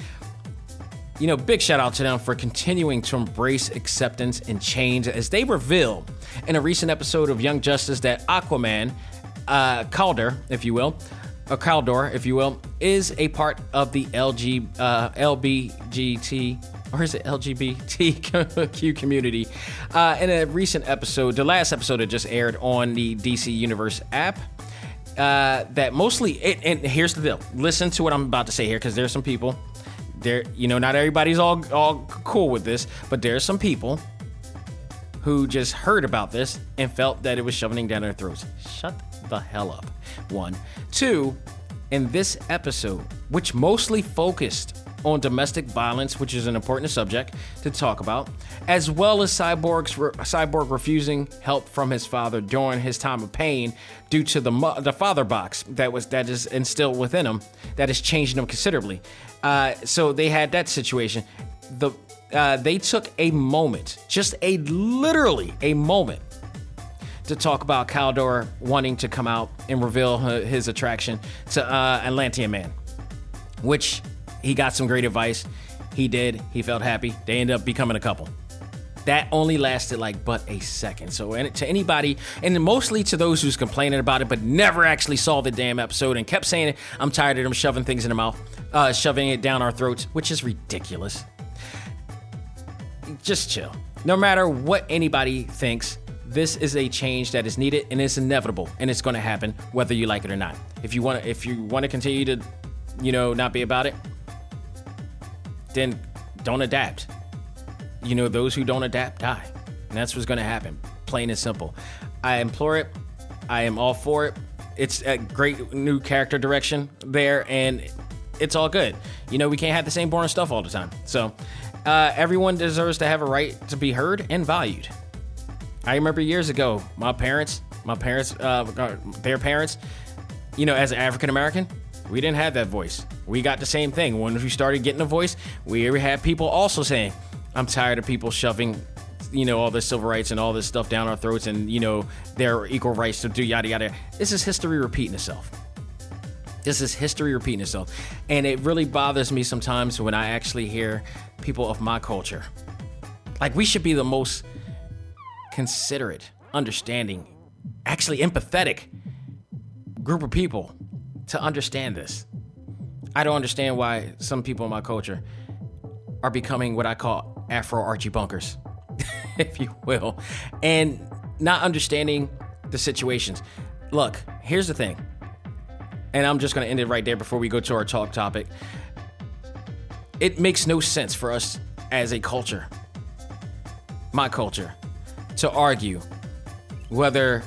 you know, big shout out to them for continuing to embrace acceptance and change as they reveal in a recent episode of Young Justice that Aquaman, uh, Calder, if you will, or Kaldor, if you will, is a part of the LG, uh, LBGT or is it LGBTQ community? Uh, in a recent episode, the last episode that just aired on the DC Universe app, uh, that mostly, it, and here's the deal listen to what I'm about to say here because there's some people there, you know, not everybody's all all cool with this, but there are some people who just heard about this and felt that it was shoving down their throats. Shut the hell up. One. Two, in this episode, which mostly focused on domestic violence, which is an important subject to talk about, as well as Cyborg's Cyborg refusing help from his father during his time of pain due to the the father box that was that is instilled within him that is changing him considerably. Uh, so they had that situation. The uh, they took a moment, just a literally a moment, to talk about Caldor wanting to come out and reveal his attraction to uh, Atlantean Man, which he got some great advice. He did. He felt happy. They ended up becoming a couple. That only lasted like but a second. So to anybody, and mostly to those who's complaining about it, but never actually saw the damn episode and kept saying it, I'm tired of them shoving things in the mouth, uh, shoving it down our throats, which is ridiculous. Just chill. No matter what anybody thinks, this is a change that is needed and it's inevitable and it's going to happen whether you like it or not. If you want to, if you want to continue to, you know, not be about it, then don't adapt. You know, those who don't adapt die. And that's what's going to happen. Plain and simple. I implore it. I am all for it. It's a great new character direction there, and it's all good. You know, we can't have the same boring stuff all the time. So, uh, everyone deserves to have a right to be heard and valued. I remember years ago, my parents, my parents, uh, their parents, you know, as an African American, we didn't have that voice. We got the same thing. When we started getting a voice, we had people also saying, I'm tired of people shoving, you know, all this civil rights and all this stuff down our throats and, you know, their equal rights to do yada yada. This is history repeating itself. This is history repeating itself. And it really bothers me sometimes when I actually hear people of my culture. Like, we should be the most considerate, understanding, actually empathetic group of people to understand this. I don't understand why some people in my culture are becoming what I call Afro Archie bunkers, if you will, and not understanding the situations. Look, here's the thing, and I'm just going to end it right there before we go to our talk topic. It makes no sense for us as a culture, my culture, to argue whether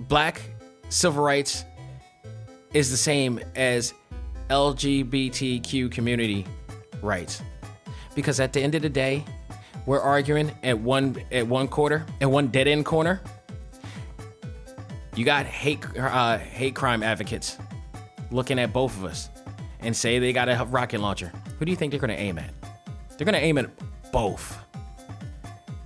black civil rights is the same as LGBTQ community rights. Because at the end of the day, we're arguing at one at one quarter, at one dead end corner. You got hate uh, hate crime advocates looking at both of us and say they got a rocket launcher. Who do you think they're going to aim at? They're going to aim at both.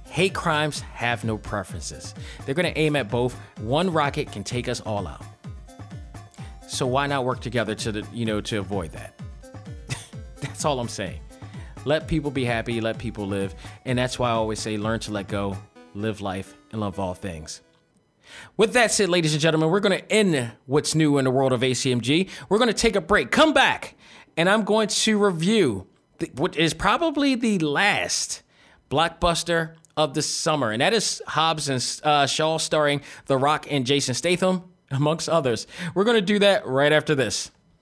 Hate crimes have no preferences. They're going to aim at both. One rocket can take us all out. So why not work together to the, you know to avoid that? That's all I'm saying. Let people be happy, let people live, and that's why I always say learn to let go, live life, and love all things. With that said, ladies and gentlemen, we're going to end what's new in the world of ACMG. We're going to take a break, come back, and I'm going to review the, what is probably the last blockbuster of the summer, and that is Hobbs and uh, Shaw starring The Rock and Jason Statham amongst others. We're going to do that right after this.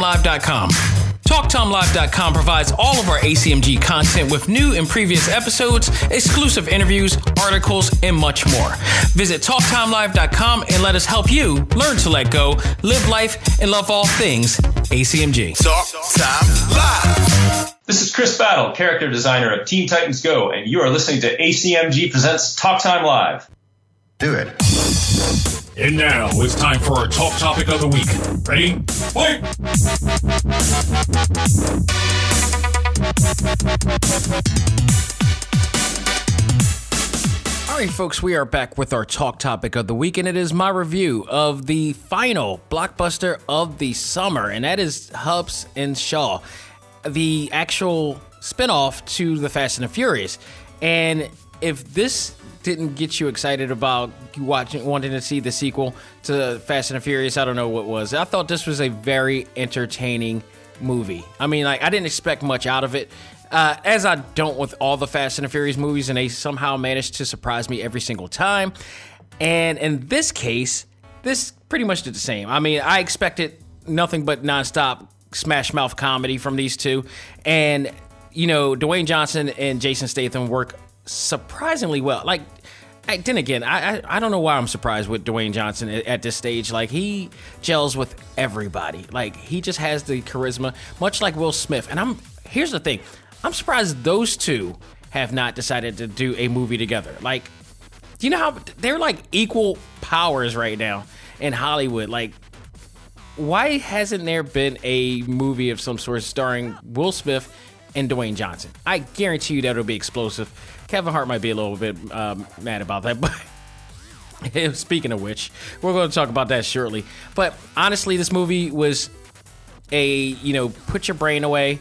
TalkTimeLive.com. TalkTimeLive.com provides all of our ACMG content with new and previous episodes, exclusive interviews, articles, and much more. Visit TalkTimeLive.com and let us help you learn to let go, live life, and love all things ACMG. Talk Time Live. This is Chris Battle, character designer of Teen Titans Go, and you are listening to ACMG Presents Talk Time Live. Do it. And now it's time for our talk topic of the week. Ready? Fight! All right, folks, we are back with our talk topic of the week, and it is my review of the final blockbuster of the summer, and that is Hobbs and Shaw, the actual spinoff to the Fast and the Furious. And if this didn't get you excited about watching, wanting to see the sequel to Fast and the Furious, I don't know what was. I thought this was a very entertaining movie. I mean, like I didn't expect much out of it. Uh, as I don't with all the Fast and the Furious movies, and they somehow managed to surprise me every single time. And in this case, this pretty much did the same. I mean, I expected nothing but nonstop smash mouth comedy from these two, and you know, Dwayne Johnson and Jason Statham work surprisingly well. Like, then again, I, I, I don't know why I'm surprised with Dwayne Johnson at, at this stage. Like, he gels with everybody. Like, he just has the charisma, much like Will Smith. And I'm here's the thing, I'm surprised those two have not decided to do a movie together. Like, you know how they're like equal powers right now in Hollywood? Like, why hasn't there been a movie of some sort starring Will Smith and Dwayne Johnson? I guarantee you that it'll be explosive. Kevin Hart might be a little bit um, mad about that, but speaking of which, we're going to talk about that shortly. But honestly, this movie was a you know put your brain away,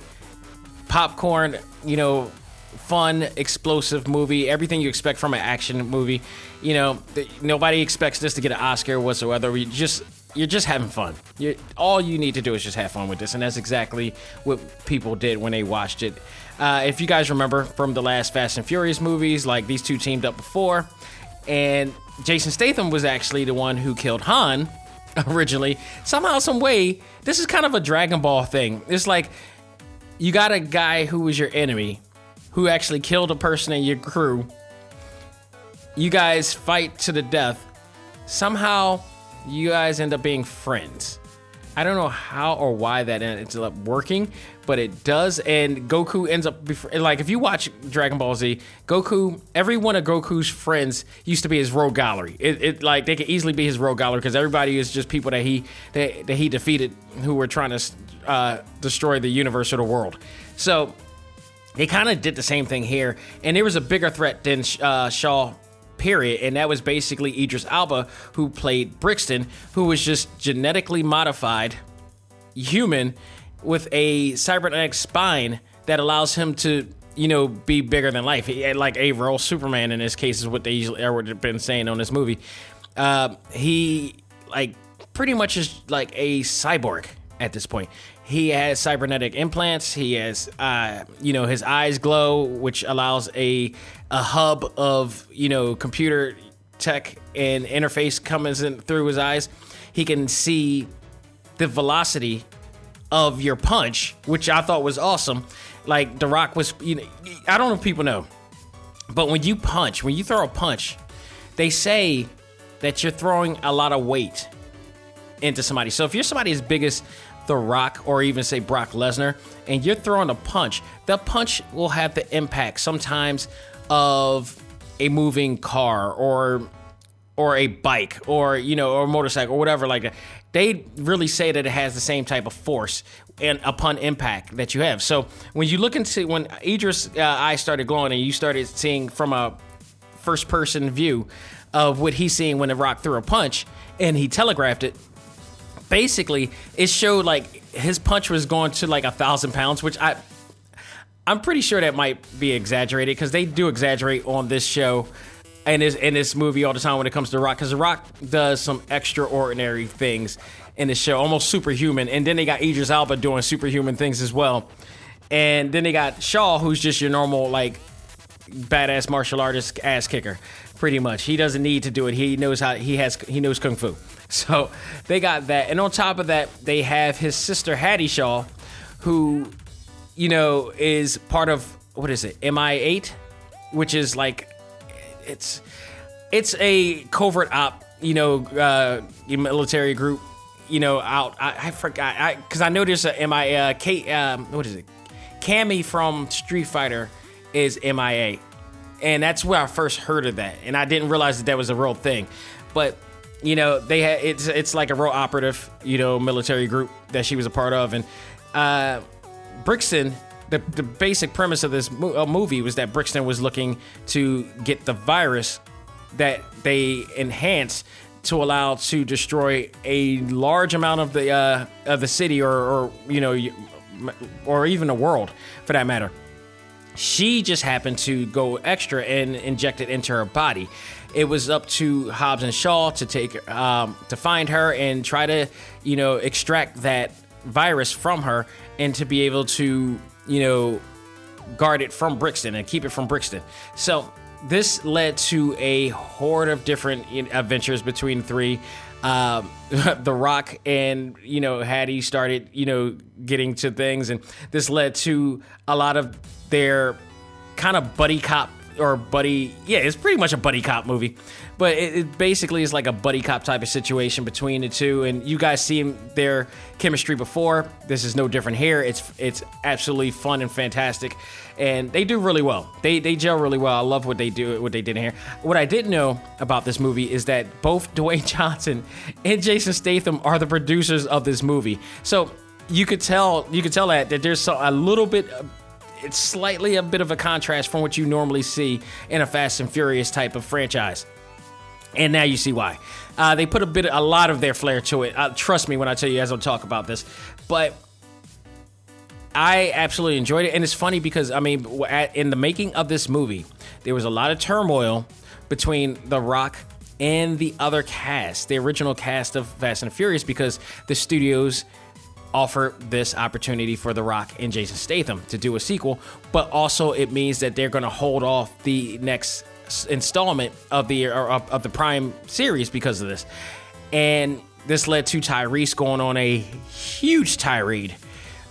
popcorn, you know, fun, explosive movie. Everything you expect from an action movie. You know, th- nobody expects this to get an Oscar whatsoever. We just you're just having fun. you all you need to do is just have fun with this, and that's exactly what people did when they watched it. Uh, if you guys remember from the last Fast and Furious movies, like these two teamed up before, and Jason Statham was actually the one who killed Han originally. Somehow, some way, this is kind of a Dragon Ball thing. It's like you got a guy who was your enemy, who actually killed a person in your crew. You guys fight to the death. Somehow, you guys end up being friends. I don't know how or why that ends up working, but it does. And Goku ends up before, like if you watch Dragon Ball Z, Goku, every one of Goku's friends used to be his rogue gallery. It, it like they could easily be his rogue gallery because everybody is just people that he that, that he defeated who were trying to uh, destroy the universe or the world. So they kind of did the same thing here, and there was a bigger threat than uh, Shaw period. And that was basically Idris Elba, who played Brixton, who was just genetically modified human with a cybernetic spine that allows him to, you know, be bigger than life. Like a role Superman in this case is what they usually are been saying on this movie. Uh, he like pretty much is like a cyborg at this point. He has cybernetic implants. He has, uh, you know, his eyes glow, which allows a a hub of you know computer tech and interface comes in through his eyes. He can see the velocity of your punch, which I thought was awesome. Like The Rock was, you know, I don't know if people know, but when you punch, when you throw a punch, they say that you're throwing a lot of weight into somebody. So if you're somebody as big as The Rock or even say Brock Lesnar and you're throwing a punch, the punch will have the impact sometimes of a moving car or or a bike or you know or motorcycle or whatever like that they really say that it has the same type of force and upon impact that you have. So when you look into when idris uh, eyes started glowing and you started seeing from a first person view of what he's seeing when the rock threw a punch and he telegraphed it basically it showed like his punch was going to like a thousand pounds which i i'm pretty sure that might be exaggerated because they do exaggerate on this show and this in this movie all the time when it comes to rock because rock does some extraordinary things in the show almost superhuman and then they got idris elba doing superhuman things as well. And then they got shaw who's just your normal like badass martial artist ass kicker pretty much. He doesn't need to do it. He knows how he has he knows kung fu. So they got that. And on top of that they have his sister hattie shaw who you know is part of what is it? Mi8 which is like it's it's a covert op you know uh military group you know out i, I forgot i because i noticed a mi uh Kate, um what is it? Cammy from Street Fighter is MIA. And that's where I first heard of that. And I didn't realize that that was a real thing. But, you know, they had it's it's like a real operative, you know, military group that she was a part of. And uh Brixton, the, the basic premise of this mo- uh, movie was that Brixton was looking to get the virus that they enhance to allow to destroy a large amount of the uh, of the city or, or you know or even the world for that matter. She just happened to go extra and inject it into her body. It was up to Hobbs and Shaw to take um, to find her and try to, you know, extract that virus from her and to be able to, you know, guard it from Brixton and keep it from Brixton. So this led to a horde of different adventures between three. Um, the Rock and you know Hattie started you know getting to things, and this led to a lot of their kind of buddy cop or buddy. Yeah, it's pretty much a buddy cop movie, but it, it, basically is like a buddy cop type of situation between the two. And you guys seen their chemistry before. This is no different here. It's it's absolutely fun and fantastic, and they do really well. They they gel really well. I love what they do, what they did here. What I didn't know about this movie is that both Dwayne Johnson and Jason Statham are the producers of this movie. So you could tell you could tell that that there's a little bit it's slightly a bit of a contrast from what you normally see in a Fast and Furious type of franchise. And now you see why. Uh, they put a bit, a lot of their flair to it. Uh, trust me when I tell you guys, I'll talk about this. But I absolutely enjoyed it, and it's funny because I mean, in the making of this movie, there was a lot of turmoil between The Rock and the other cast, the original cast of Fast and Furious, because the studios offer this opportunity for The Rock and Jason Statham to do a sequel, but also it means that they're going to hold off the next installment of the of, of the Prime series because of this. And this led to Tyrese going on a huge tirade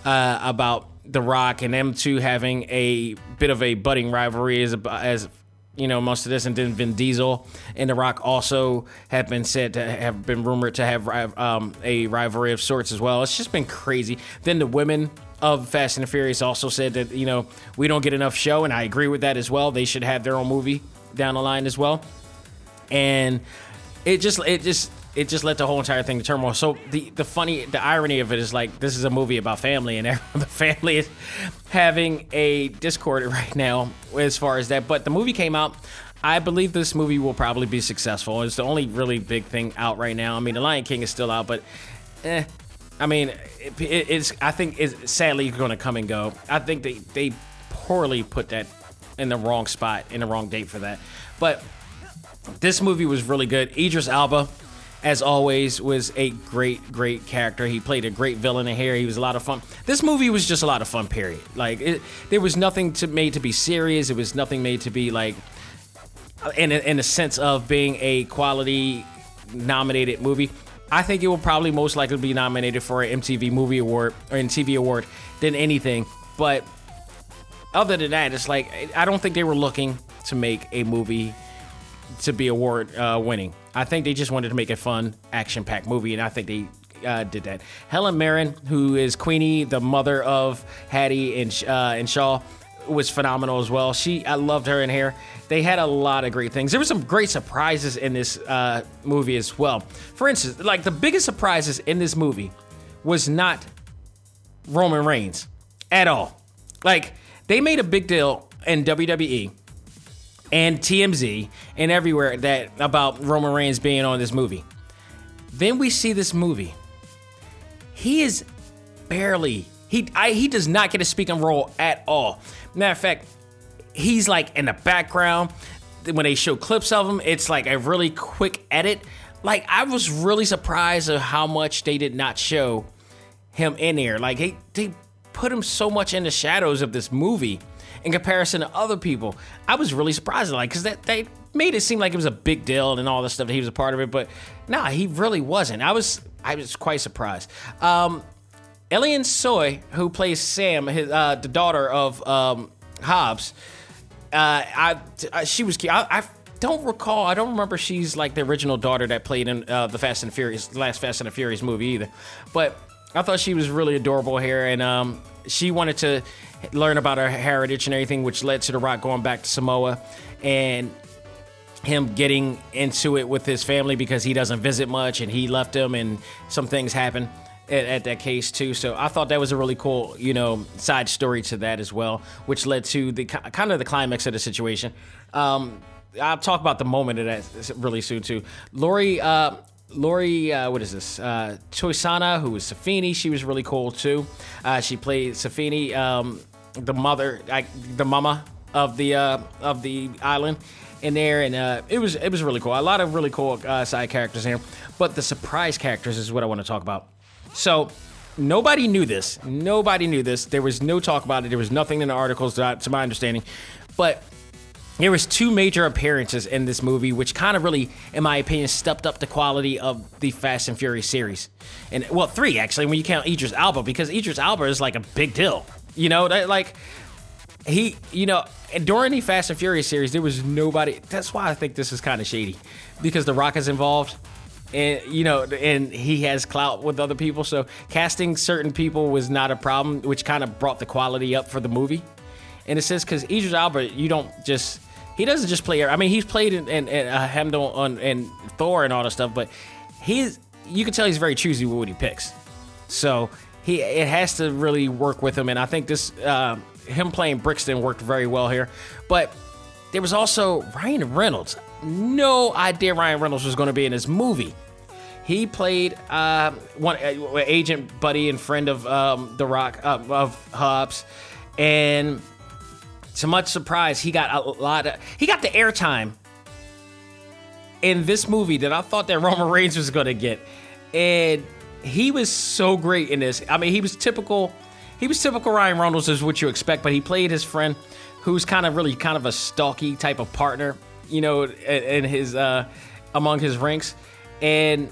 uh, about The Rock and them two having a bit of a budding rivalry as as you know, most of this, and then Vin Diesel and The Rock also have been said to have been rumored to have um, a rivalry of sorts as well. It's just been crazy. Then the women of Fast and the Furious also said that you know we don't get enough show, and I agree with that as well. They should have their own movie down the line as well. And it just it just it just let the whole entire thing to turmoil. So the the funny the irony of it is like this is a movie about family and the family is having a discord right now as far as that. But the movie came out. I believe this movie will probably be successful. It's the only really big thing out right now. I mean, The Lion King is still out, but eh. I mean, it, it's I think it's sadly going to come and go. I think they they poorly put that in the wrong spot in the wrong date for that. But this movie was really good. Idris Elba as always, was a great, great character. He played a great villain in here. He was a lot of fun. This movie was just a lot of fun. Period. Like it, there was nothing to made to be serious. It was nothing made to be like in a, in the sense of being a quality nominated movie. I think it will probably most likely be nominated for an MTV Movie Award or MTV Award than anything. But other than that, it's like I don't think they were looking to make a movie to be award uh, winning. I think they just wanted to make a fun, action packed movie, and I think they uh, did that. Helen Mirren, who is Queenie, the mother of Hattie and uh, and Shaw, was phenomenal as well. She, I loved her in here. They had a lot of great things. There were some great surprises in this uh, movie as well. For instance, like the biggest surprises in this movie was not Roman Reigns at all. Like they made a big deal in WWE and TMZ and everywhere that about Roman Reigns being on this movie. Then we see this movie. He is barely he I, he does not get a speaking role at all. Matter of fact, he's like in the background. When they show clips of him, it's like a really quick edit. Like I was really surprised of how much they did not show him in there. Like they, they put him so much in the shadows of this movie in comparison to other people. I was really surprised, like, because that they made it seem like it was a big deal and all this stuff that he was a part of it, but nah, he really wasn't. I was I was quite surprised. Um, Eliana Sua, who plays Sam, his, uh, the daughter of um, Hobbs, uh, I, I, she was I, I don't recall. I don't remember she's like the original daughter that played in uh, the Fast and Furious, last Fast and the Furious movie either. But I thought she was really adorable here, and um, she wanted to learn about her heritage and everything, which led to The Rock going back to Samoa and him getting into it with his family because he doesn't visit much and he left him and some things happen at, at, that case too. So I thought that was a really cool, you know, side story to that as well, which led to the kind of the climax of the situation. Um, I'll talk about the moment of that really soon too. Lori, uh, Lori, uh, what is this? Uh, Tuisano, who was Safini, she was really cool too. Uh, she played Safini. Um, the mother, like the mama of the uh, of the island in there, and uh, it was it was really cool. A lot of really cool uh, side characters here, but the surprise characters is what I want to talk about. So. Nobody knew this. Nobody knew this. There was no talk about it. There was nothing in the articles, to, my understanding. But there was two major appearances in this movie, which kind of really, in my opinion, stepped up the quality of the Fast and Furious series. And well, three actually, when you count Idris Elba, because Idris Elba is like a big deal. You know, that, like he, you know, during the Fast and Furious series, there was nobody. That's why I think this is kind of shady, because The Rock is involved, and you know, and he has clout with other people. So casting certain people was not a problem, which kind of brought the quality up for the movie. And it says because Idris Elba, you don't just he doesn't just play. I mean, he's played in, in, in uh, on and Thor and all that stuff, but he's you can tell he's very choosy with what he picks. So he it has to really work with him, and I think this uh, him playing Brixton worked very well here. But there was also Ryan Reynolds. No idea Ryan Reynolds was going to be in this movie. He played uh, one uh, agent, buddy, and friend of um, The Rock uh, of Hobbs, and to much surprise, he got a lot of he got the airtime in this movie that I thought that Roman Reigns was going to get, and he was so great in this. I mean, he was typical. He was typical Ryan Reynolds, is what you expect, but he played his friend, who's kind of really kind of a stalky type of partner, you know, in his uh, among his ranks, and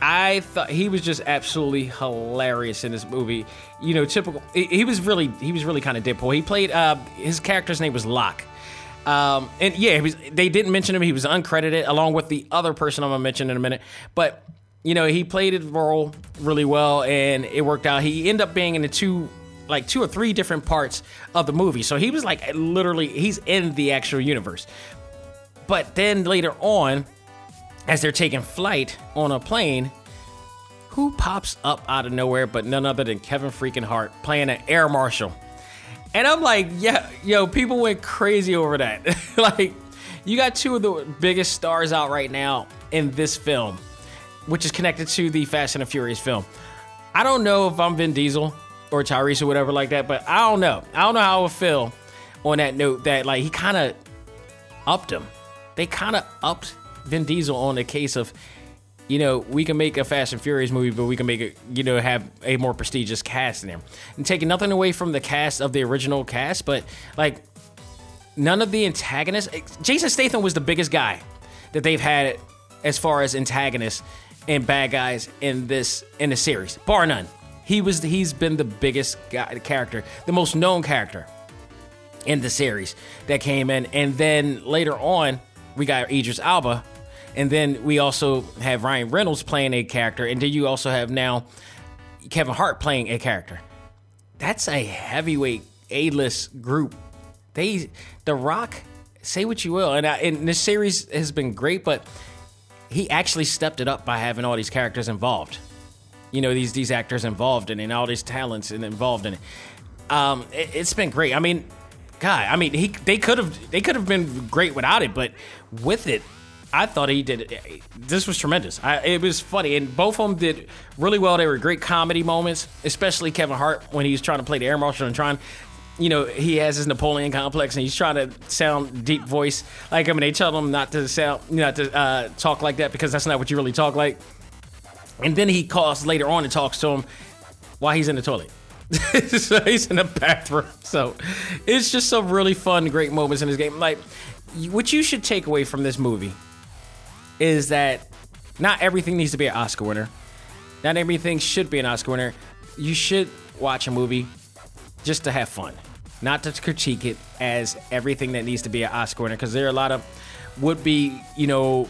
I thought he was just absolutely hilarious in this movie. You know, typical. He was really, he was really kind of Deadpool. He played. Uh, his character's name was Locke. Um, and yeah, was, they didn't mention him. He was uncredited, along with the other person I'm gonna mention in a minute. But you know, he played his role really well, and it worked out. He ended up being in the two, like two or three different parts of the movie. So he was like literally, he's in the actual universe. But then later on, as they're taking flight on a plane, who pops up out of nowhere but none other than Kevin freaking Hart playing an air marshal. And I'm like, yeah, yo, people went crazy over that. like, you got two of the biggest stars out right now in this film, which is connected to the Fast and the Furious film. I don't know if I'm Vin Diesel or Tyrese or whatever like that, but I don't know. I don't know how I would feel on that note that like he kind of upped him. They kind of upped Vin Diesel on the case of you know, we can make a Fast and Furious movie, but we can make it, you know, have a more prestigious cast in there. And taking nothing away from the cast of the original cast, but like none of the antagonists. Jason Statham was the biggest guy that they've had as far as antagonists and bad guys in this in the series, bar none. He was he's been the biggest guy, character, the most known character in the series that came in, and then later on we got Idris Elba and then we also have Ryan Reynolds playing a character, and then you also have now Kevin Hart playing a character. That's a heavyweight A-list group. They, The Rock, say what you will, and, I, and this series has been great, but he actually stepped it up by having all these characters involved. You know, these these actors involved in it, and all these talents and involved in it. Um, it has been great. I mean, God, I mean, he they could have they could have been great without it, but with it, I thought he did. This was tremendous. I, it was funny, and both of them did really well. They were great comedy moments, especially Kevin Hart when he was trying to play the air marshal and trying. You know, he has his Napoleon complex, and he's trying to sound deep voice like him. And they tell him not to sound, not to uh, talk like that because that's not what you really talk like. And then he calls later on and talks to him while he's in the toilet. so he's in the bathroom. So it's just some really fun, great moments in this game. Like what you should take away from this movie is that not everything needs to be an Oscar winner. Not everything should be an Oscar winner. You should watch a movie just to have fun, not to critique it as everything that needs to be an Oscar winner. Because there are a lot of would be, you know,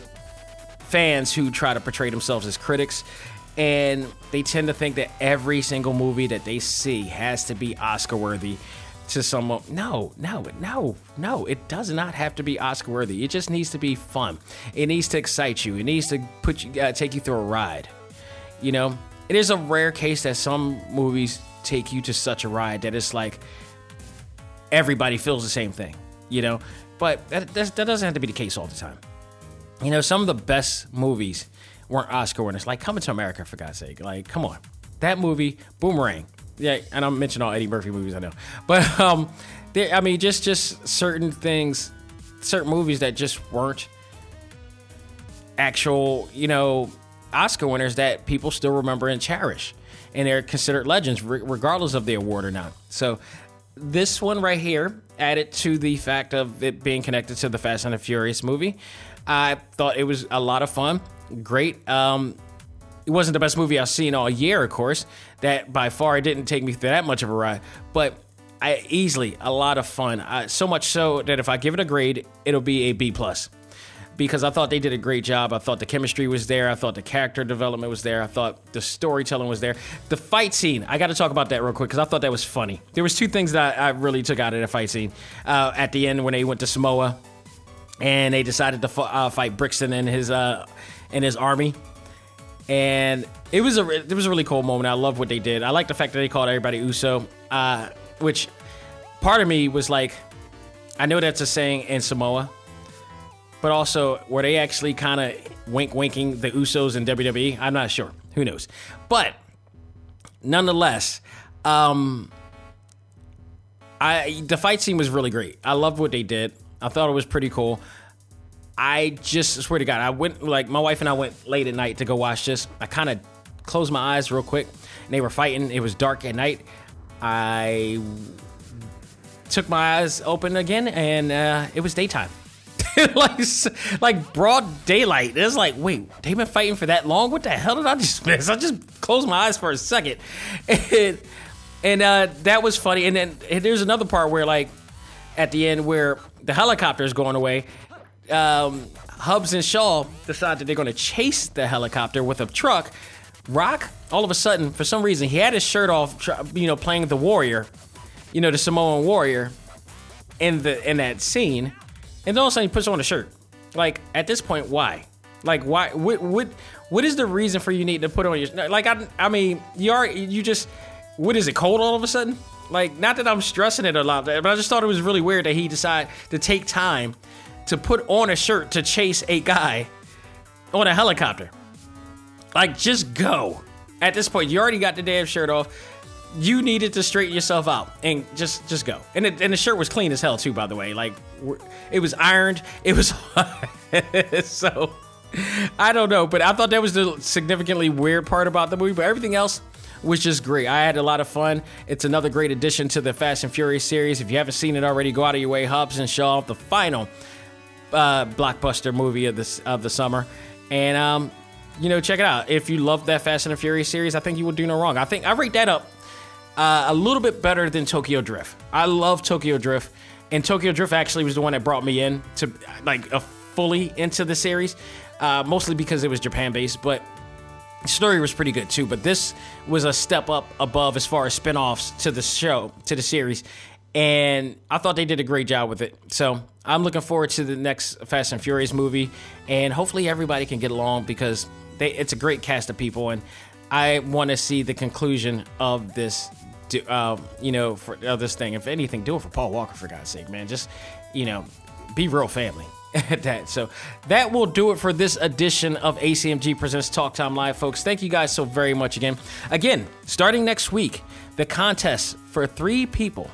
fans who try to portray themselves as critics. And they tend to think that every single movie that they see has to be Oscar worthy to someone. No, no, no, no. It does not have to be Oscar worthy. It just needs to be fun. It needs to excite you. It needs to put you, uh, take you through a ride. You know, it is a rare case that some movies take you to such a ride that it's like everybody feels the same thing. You know, but that, that doesn't have to be the case all the time. You know, some of the best movies weren't Oscar winners, like Coming to America, for God's sake. Like, come on. That movie, Boomerang, yeah, and I'm mentioning all Eddie Murphy movies I know, but um, there, I mean, just just certain things, certain movies that just weren't actual, you know, Oscar winners that people still remember and cherish, and they're considered legends re- regardless of the award or not. So this one right here added to the fact of it being connected to the Fast and the Furious movie. I thought it was a lot of fun, great. Um, it wasn't the best movie I've seen all year, of course. That by far it didn't take me through that much of a ride, but I easily a lot of fun. So much so that if I give it a grade, it'll be a B plus because I thought they did a great job. I thought the chemistry was there. I thought the character development was there. I thought the storytelling was there. The fight scene, I got to talk about that real quick because I thought that was funny. There was two things that I, I really took out of the fight scene. Uh, at the end when they went to Samoa and they decided to uh, fight Brixton and his uh, and his army. And it was a it was a really cool moment. I love what they did. I like the fact that they called everybody Uso, uh, which part of me was like, I know that's a saying in Samoa, but also were they actually kind of wink winking the Usos in WWE? I'm not sure. Who knows? But nonetheless, um, I the fight scene was really great. I loved what they did. I thought it was pretty cool. I just swear to God, I went like my wife and I went late at night to go watch this. I kind of closed my eyes real quick. And they were fighting. It was dark at night. I took my eyes open again, and uh, it was daytime. like, like broad daylight. It's like, wait, they've been fighting for that long? What the hell did I just miss? I just closed my eyes for a second, and, and uh, that was funny. And then and there's another part where, like, at the end, where the helicopter is going away, um, Hobbs and Shaw decide that they're going to chase the helicopter with a truck. Rock, all of a sudden, for some reason, he had his shirt off, you know, playing the warrior, you know, the Samoan warrior, in the in that scene, and then all of a sudden he puts on a shirt. Like at this point, why? Like why? What what what is the reason for you need to put on your like? I I mean, you are you just what is it cold all of a sudden? Like not that I'm stressing it a lot, but I just thought it was really weird that he decided to take time to put on a shirt to chase a guy on a helicopter. Like, just go. At this point, you already got the damn shirt off. You needed to straighten yourself out and just just go. And, it, and the shirt was clean as hell too, by the way. Like, it was ironed. It was so. I don't know, but I thought that was the significantly weird part about the movie. But everything else was just great. I had a lot of fun. It's another great addition to the Fast and Furious series. If you haven't seen it already, go out of your way. Hobbs and Shaw, the final uh, blockbuster movie of this of the summer, and um, you know, check it out. If you love that Fast and the Furious series, I think you will do no wrong. I think I rate that up uh, a little bit better than Tokyo Drift. I love Tokyo Drift, and Tokyo Drift actually was the one that brought me in to like a fully into the series, uh, mostly because it was Japan based, but. The story was pretty good too, but this was a step up above as far as spin-offs to the show, to the series. And I thought they did a great job with it. So I'm looking forward to the next Fast and Furious movie, and hopefully everybody can get along because they, it's a great cast of people, and I want to see the conclusion of this. Uh, you know, for of this thing. If anything, do it for Paul Walker, for God's sake, man. Just you know, be real family at that. So that will do it for this edition of ACMG Presents Talk Time Live, folks. Thank you guys so very much again. Again, starting next week, the contest for three people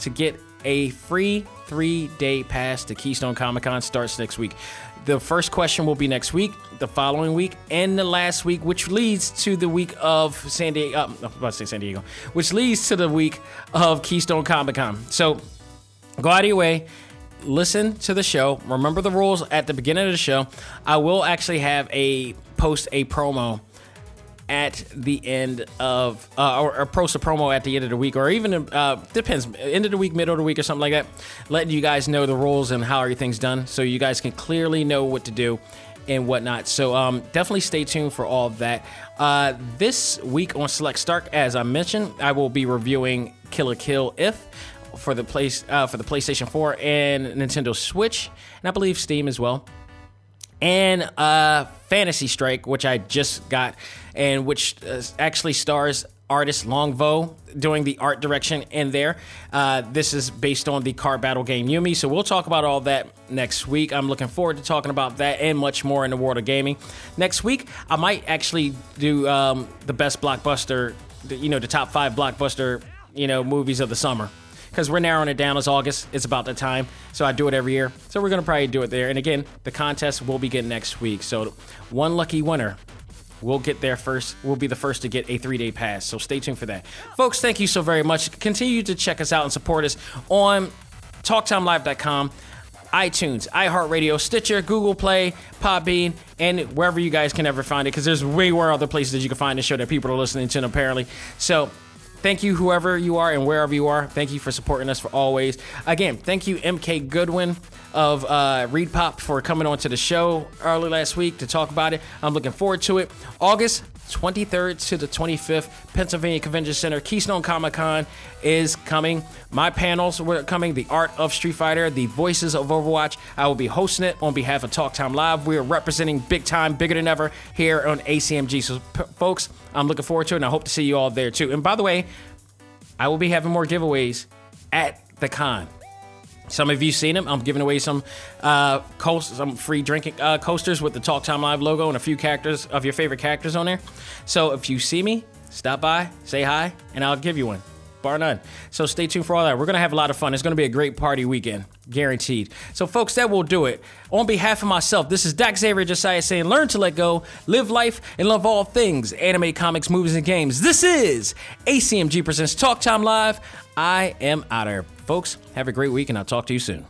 to get a free three day pass to Keystone Comic Con starts next week. The first question will be next week, the following week, and the last week, which leads to the week of San Diego. Uh, I was about to say San Diego, which leads to the week of Keystone Comic Con. So go out of your way listen to the show. Remember the rules at the beginning of the show. I will actually have a post a promo at the end of uh, or, or, post a promo at the end of the week or even uh, depends end of the week middle of the week or something like that letting you guys know the rules and how everything's done so you guys can clearly know what to do and whatnot. So um, definitely stay tuned for all of that. Uh, this week on select start as i mentioned i will be reviewing kill la kill if for the place uh, for the playstation 4 and nintendo switch and i believe steam as well. And uh, Fantasy Strike, which I just got, and which uh, actually stars artist Long Vo doing the art direction in there. Uh, this is based on the card battle game Yomi, so we'll talk about all that next week. I'm looking forward to talking about that and much more in the world of gaming. Next week, I might actually do um, the best blockbuster you know, the top five blockbuster, you know, movies of the summer. Because we're narrowing it down. It's August. It's about the time. So I do it every year. So we're going to probably do it there. And again, the contest will begin next week. So one lucky winner We'll get there first. We'll be the first to get a three day pass. So stay tuned for that. Folks, thank you so very much. Continue to check us out and support us on TalkTimeLive.com, iTunes, iHeartRadio, Stitcher, Google Play, Podbean, and wherever you guys can ever find it, because there's way more other places that you can find the show that people are listening to, apparently. So thank you, whoever you are and wherever you are. Thank you for supporting us for always. Again, thank you, MK Goodwin of uh, ReedPop, for coming on to the show early last week to talk about it. I'm looking forward to it. August 23rd to the 25th, Pennsylvania Convention Center, Keystone Comic Con is coming. My panels were coming The Art of Street Fighter, The Voices of Overwatch. I will be hosting it on behalf of Talk Time Live. We are representing big time, bigger than ever here on ACMG. So, p- folks, I'm looking forward to it, and I hope to see you all there too. And by the way, I will be having more giveaways at the con. Some of you seen them. I'm giving away some uh, coast, some free drinking uh, coasters with the Talk Time Live logo and a few characters of your favorite characters on there. So if you see me, stop by, say hi, and I'll give you one, bar none. So stay tuned for all that. We're gonna have a lot of fun. It's gonna be a great party weekend, guaranteed. So folks, that will do it. On behalf of myself, this is Dak Xavier Josiah saying, learn to let go, live life, and love all things anime, comics, movies, and games. This is ACMG presents Talk Time Live. I am out of here. Folks, have a great week, and I'll talk to you soon.